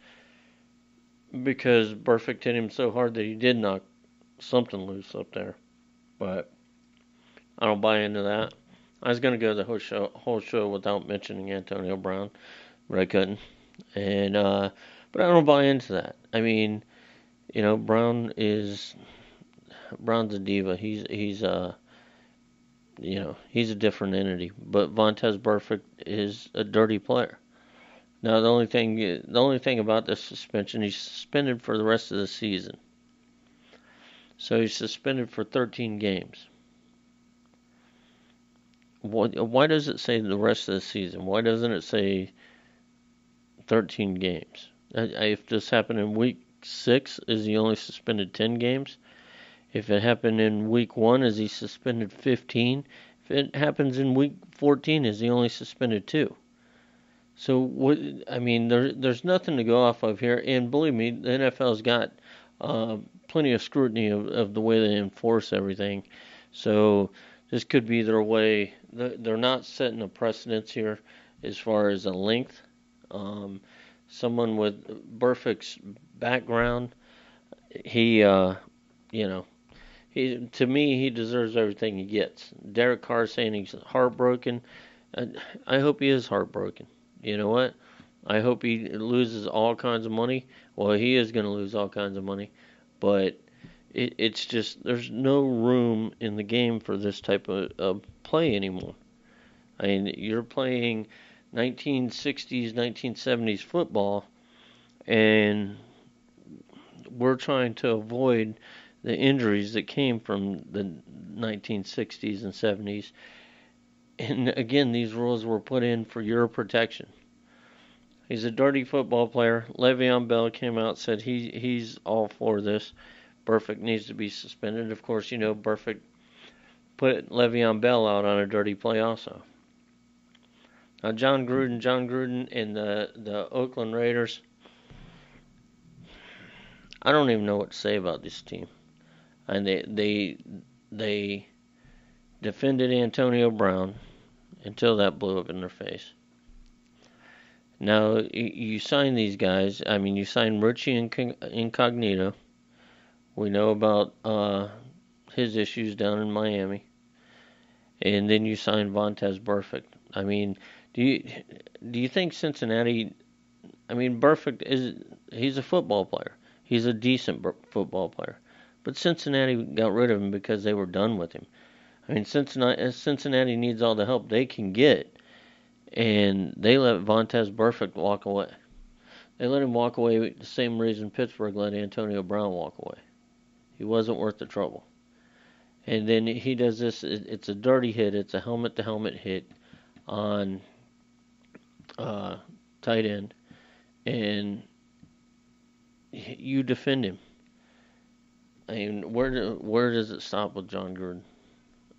because Burfict hit him so hard that he did knock something loose up there. But I don't buy into that. I was going to go the whole show, whole show without mentioning Antonio Brown, but I couldn't. And uh, but I don't buy into that. I mean, you know, Brown is Brown's a diva. He's he's uh you know he's a different entity. But Vontaze Burfict is a dirty player. Now the only thing the only thing about this suspension, he's suspended for the rest of the season. So he's suspended for 13 games. Why, why does it say the rest of the season? Why doesn't it say 13 games? If this happened in week six, is he only suspended 10 games? If it happened in week one, is he suspended 15? If it happens in week 14, is he only suspended two? So what? I mean, there, there's nothing to go off of here. And believe me, the NFL's got uh, plenty of scrutiny of, of the way they enforce everything. So this could be their way. They're not setting a precedence here as far as a length. Um, someone with Burfict's background, he, uh, you know, he to me he deserves everything he gets. Derek Carr saying he's heartbroken. I hope he is heartbroken. You know what? I hope he loses all kinds of money. Well, he is going to lose all kinds of money, but it, it's just there's no room in the game for this type of, of play anymore. I mean, you're playing 1960s, 1970s football, and we're trying to avoid the injuries that came from the 1960s and 70s. And again, these rules were put in for your protection. He's a dirty football player. Le'Veon Bell came out said he he's all for this. Burfict needs to be suspended. Of course, you know Burfict put Le'Veon Bell out on a dirty play also. Now Jon Gruden, Jon Gruden and the the Oakland Raiders. I don't even know what to say about this team. And they they they defended Antonio Brown until that blew up in their face. Now you sign these guys. I mean, you sign Richie Incognito. We know about uh, his issues down in Miami, and then you sign Vontaze Burfict. I mean, do you do you think Cincinnati? I mean, Burfict is he's a football player. He's a decent football player, but Cincinnati got rid of him because they were done with him. I mean, Cincinnati Cincinnati needs all the help they can get, and they let Vontaze Burfict walk away. They let him walk away the same reason Pittsburgh let Antonio Brown walk away. He wasn't worth the trouble. And then he does this. It's a dirty hit. It's a helmet to helmet hit on uh, tight end, and you defend him. I mean, where do, where does it stop with Jon Gruden?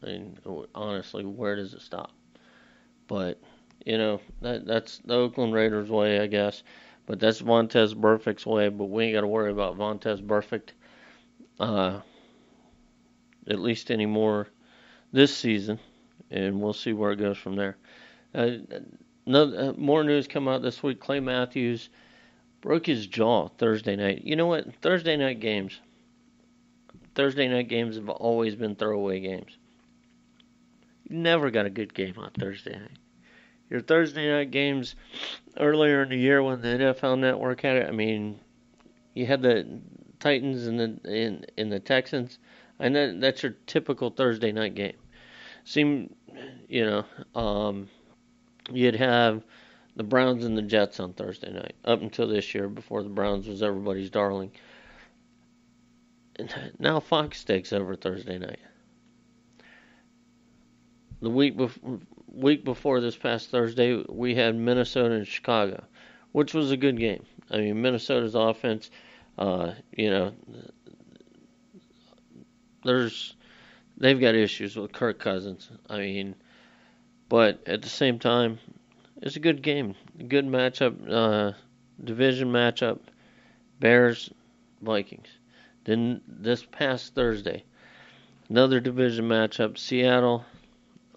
I mean, honestly, where does it stop? But you know that that's the Oakland Raiders way, I guess. But that's Vontaze Burfict's way. But we ain't got to worry about Vontaze Burfict, uh, at least anymore this season, and we'll see where it goes from there. Uh, no, uh, more news come out this week. Clay Matthews broke his jaw Thursday night. You know what? Thursday night games. Thursday night games have always been throwaway games. You never got a good game on Thursday night. Your Thursday night games earlier in the year when the NFL Network had it. I mean, you had the Titans and the in in the Texans, and that, that's your typical Thursday night game. Seem, you know, um, you'd have the Browns and the Jets on Thursday night up until this year before the Browns was everybody's darling. Now Fox takes over Thursday night. The week before, week before this past Thursday, we had Minnesota and Chicago, which was a good game. I mean, Minnesota's offense, uh, you know, there's they've got issues with Kirk Cousins. I mean, but at the same time, it's a good game, good matchup, uh, division matchup. Bears, Vikings. Then this past Thursday, another division matchup: Seattle,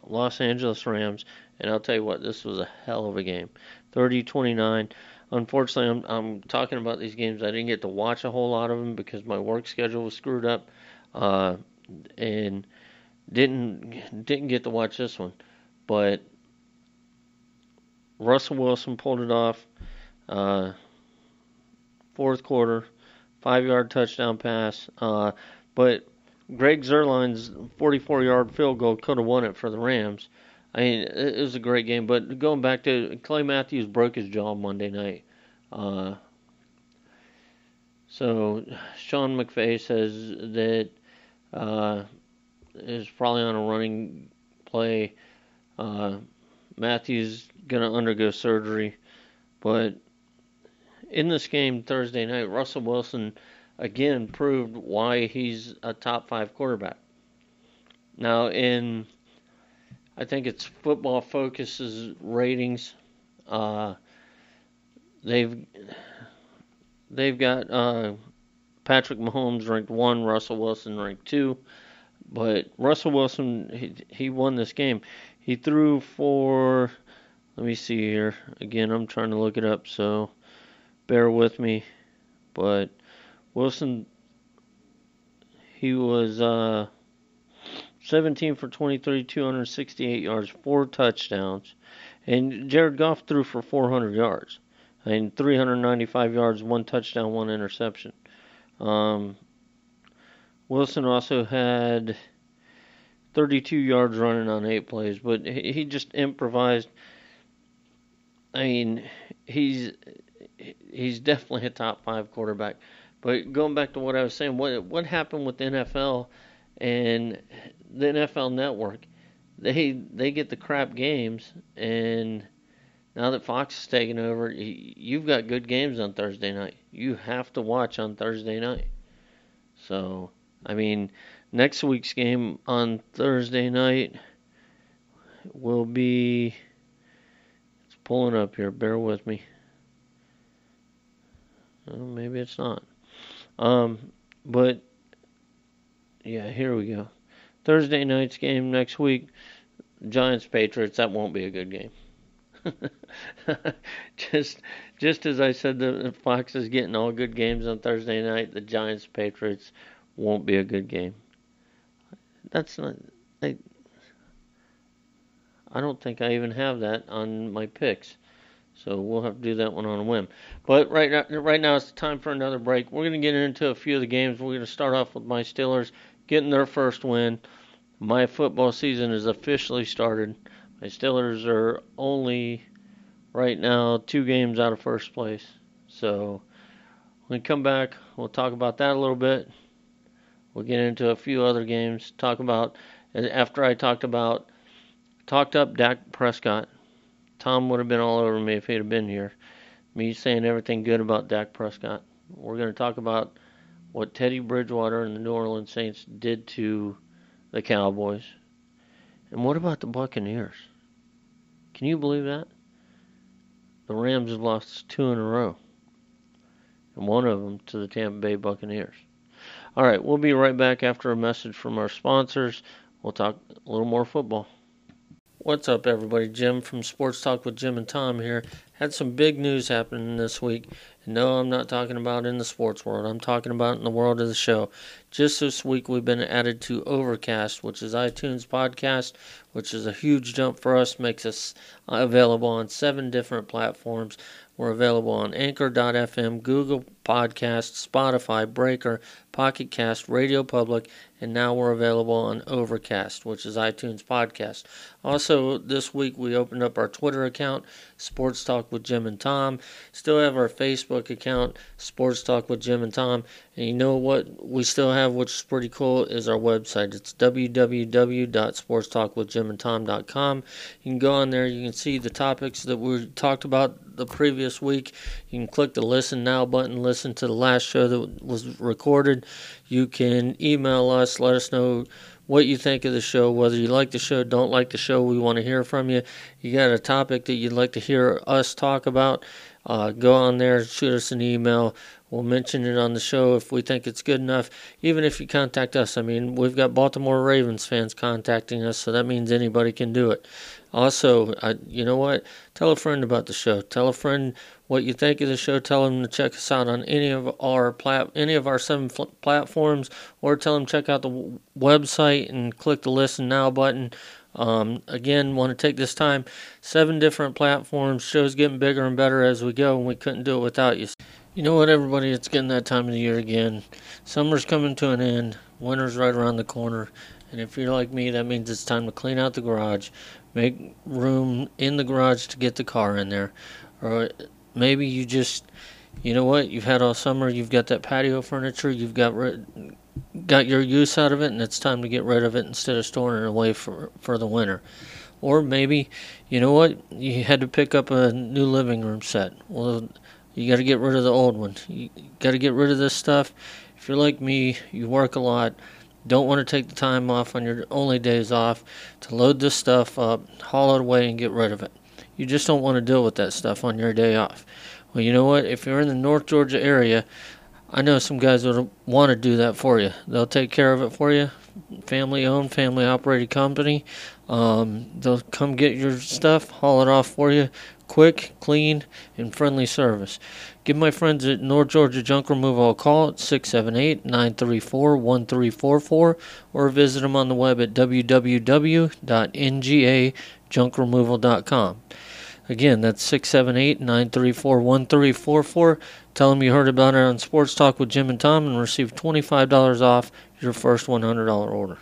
Los Angeles Rams. And I'll tell you what, this was a hell of a game, 30-29. Unfortunately, I'm I'm talking about these games. I didn't get to watch a whole lot of them because my work schedule was screwed up, uh, and didn't didn't get to watch this one. But Russell Wilson pulled it off. Uh, fourth quarter, five yard touchdown pass. Uh, but Greg Zuerlein's 44 yard field goal could have won it for the Rams. I mean, it was a great game. But going back to Clay Matthews broke his jaw Monday night. Uh, so Sean McVay says that uh, is probably on a running play. Uh, Matthews to undergo surgery. But in this game Thursday night, Russell Wilson again proved why he's a top five quarterback. Now, in I think it's Football Focus's ratings, uh, they've they've got uh, Patrick Mahomes ranked one, Russell Wilson ranked two. but Russell Wilson, he, he won this game. He threw for, let me see here. Again, I'm trying to look it up, so bear with me. But Wilson, he was uh, 17 for 23, 268 yards, four touchdowns. And Jared Goff threw for 400 yards. and 395 yards, one touchdown, one interception. Um, Wilson also had 32 yards running on eight plays, but he just improvised. I mean, he's he's definitely a top five quarterback. But going back to what I was saying, what what happened with the NFL and the NFL Network? They they get the crap games, and now that Fox is taking over, you've got good games on Thursday night. You have to watch on Thursday night. So, I mean, next week's game on Thursday night will be. It's pulling up here. Bear with me. Oh, maybe it's not. Um, but yeah, here we go. Thursday night's game next week. Giants Patriots. That won't be a good game. just just as I said, the Fox is getting all good games on Thursday night. The Giants Patriots won't be a good game. That's not. I, I don't think I even have that on my picks. So we'll have to do that one on a whim. But right now, right now it's time for another break. We're going to get into a few of the games. We're going to start off with my Steelers getting their first win. My football season is officially started. My Steelers are only right now two games out of first place. So when we come back, we'll talk about that a little bit. We'll get into a few other games. Talk about after I talked about talked up Dak Prescott. Tom would have been all over me if he'd have been here. Me saying everything good about Dak Prescott. We're going to talk about what Teddy Bridgewater and the New Orleans Saints did to the Cowboys. And what about the Buccaneers? Can you believe that? The Rams have lost two in a row, and one of them to the Tampa Bay Buccaneers. All right, we'll be right back after a message from our sponsors. We'll talk a little more football. What's up, everybody? Jim from Sports Talk with Jim and Tom here. Had some big news happening this week. And no, I'm not talking about in the sports world. I'm talking about in the world of the show. Just this week, we've been added to Overcast, which is iTunes podcast, which is a huge jump for us. Makes us available on seven different platforms. We're available on Anchor.fm, Google Podcasts, Spotify, Breaker, Pocket Cast, Radio Public, and now we're available on Overcast, which is iTunes Podcast. Also, this week we opened up our Twitter account, Sports Talk with Jim and Tom. Still have our Facebook account, Sports Talk with Jim and Tom. And you know what we still have, which is pretty cool, is our website. It's www.sportstalkwithjimandtom.com. You can go on there, you can see the topics that we talked about the previous week. You can click the listen now button, listen to the last show that was recorded. You can email us, let us know what you think of the show, whether you like the show, don't like the show. We want to hear from you. You got a topic that you'd like to hear us talk about, uh, go on there, shoot us an email. We'll mention it on the show if we think it's good enough. Even if you contact us, I mean, we've got Baltimore Ravens fans contacting us, so that means anybody can do it. Also, I, you know what? Tell a friend about the show. Tell a friend what you think of the show. Tell them to check us out on any of our plat- any of our seven fl- platforms, or tell them check out the w- website and click the listen now button. Um, again, want to take this time. Seven different platforms. Show's getting bigger and better as we go, and we couldn't do it without you. You know what, everybody? It's getting that time of the year again. Summer's coming to an end. Winter's right around the corner. And if you're like me, that means it's time to clean out the garage, make room in the garage to get the car in there. Or maybe you just, you know what, you've had all summer, you've got that patio furniture, you've got rid, got your use out of it, and it's time to get rid of it instead of storing it away for for the winter. Or maybe, you know what, you had to pick up a new living room set. Well, you got to get rid of the old one. You got to get rid of this stuff. If you're like me, you work a lot don't want to take the time off on your only days off to load this stuff up, haul it away, and get rid of it. You just don't want to deal with that stuff on your day off. Well, you know what? If you're in the North Georgia area, I know some guys that want to do that for you. They'll take care of it for you family owned, family operated company. Um, they'll come get your stuff, haul it off for you. Quick, clean, and friendly service. Give my friends at North Georgia Junk Removal a call at 678 934 1344 or visit them on the web at www.ngajunkremoval.com. Again, that's 678 934 1344. Tell them you heard about it on Sports Talk with Jim and Tom and receive $25 off your first $100 order.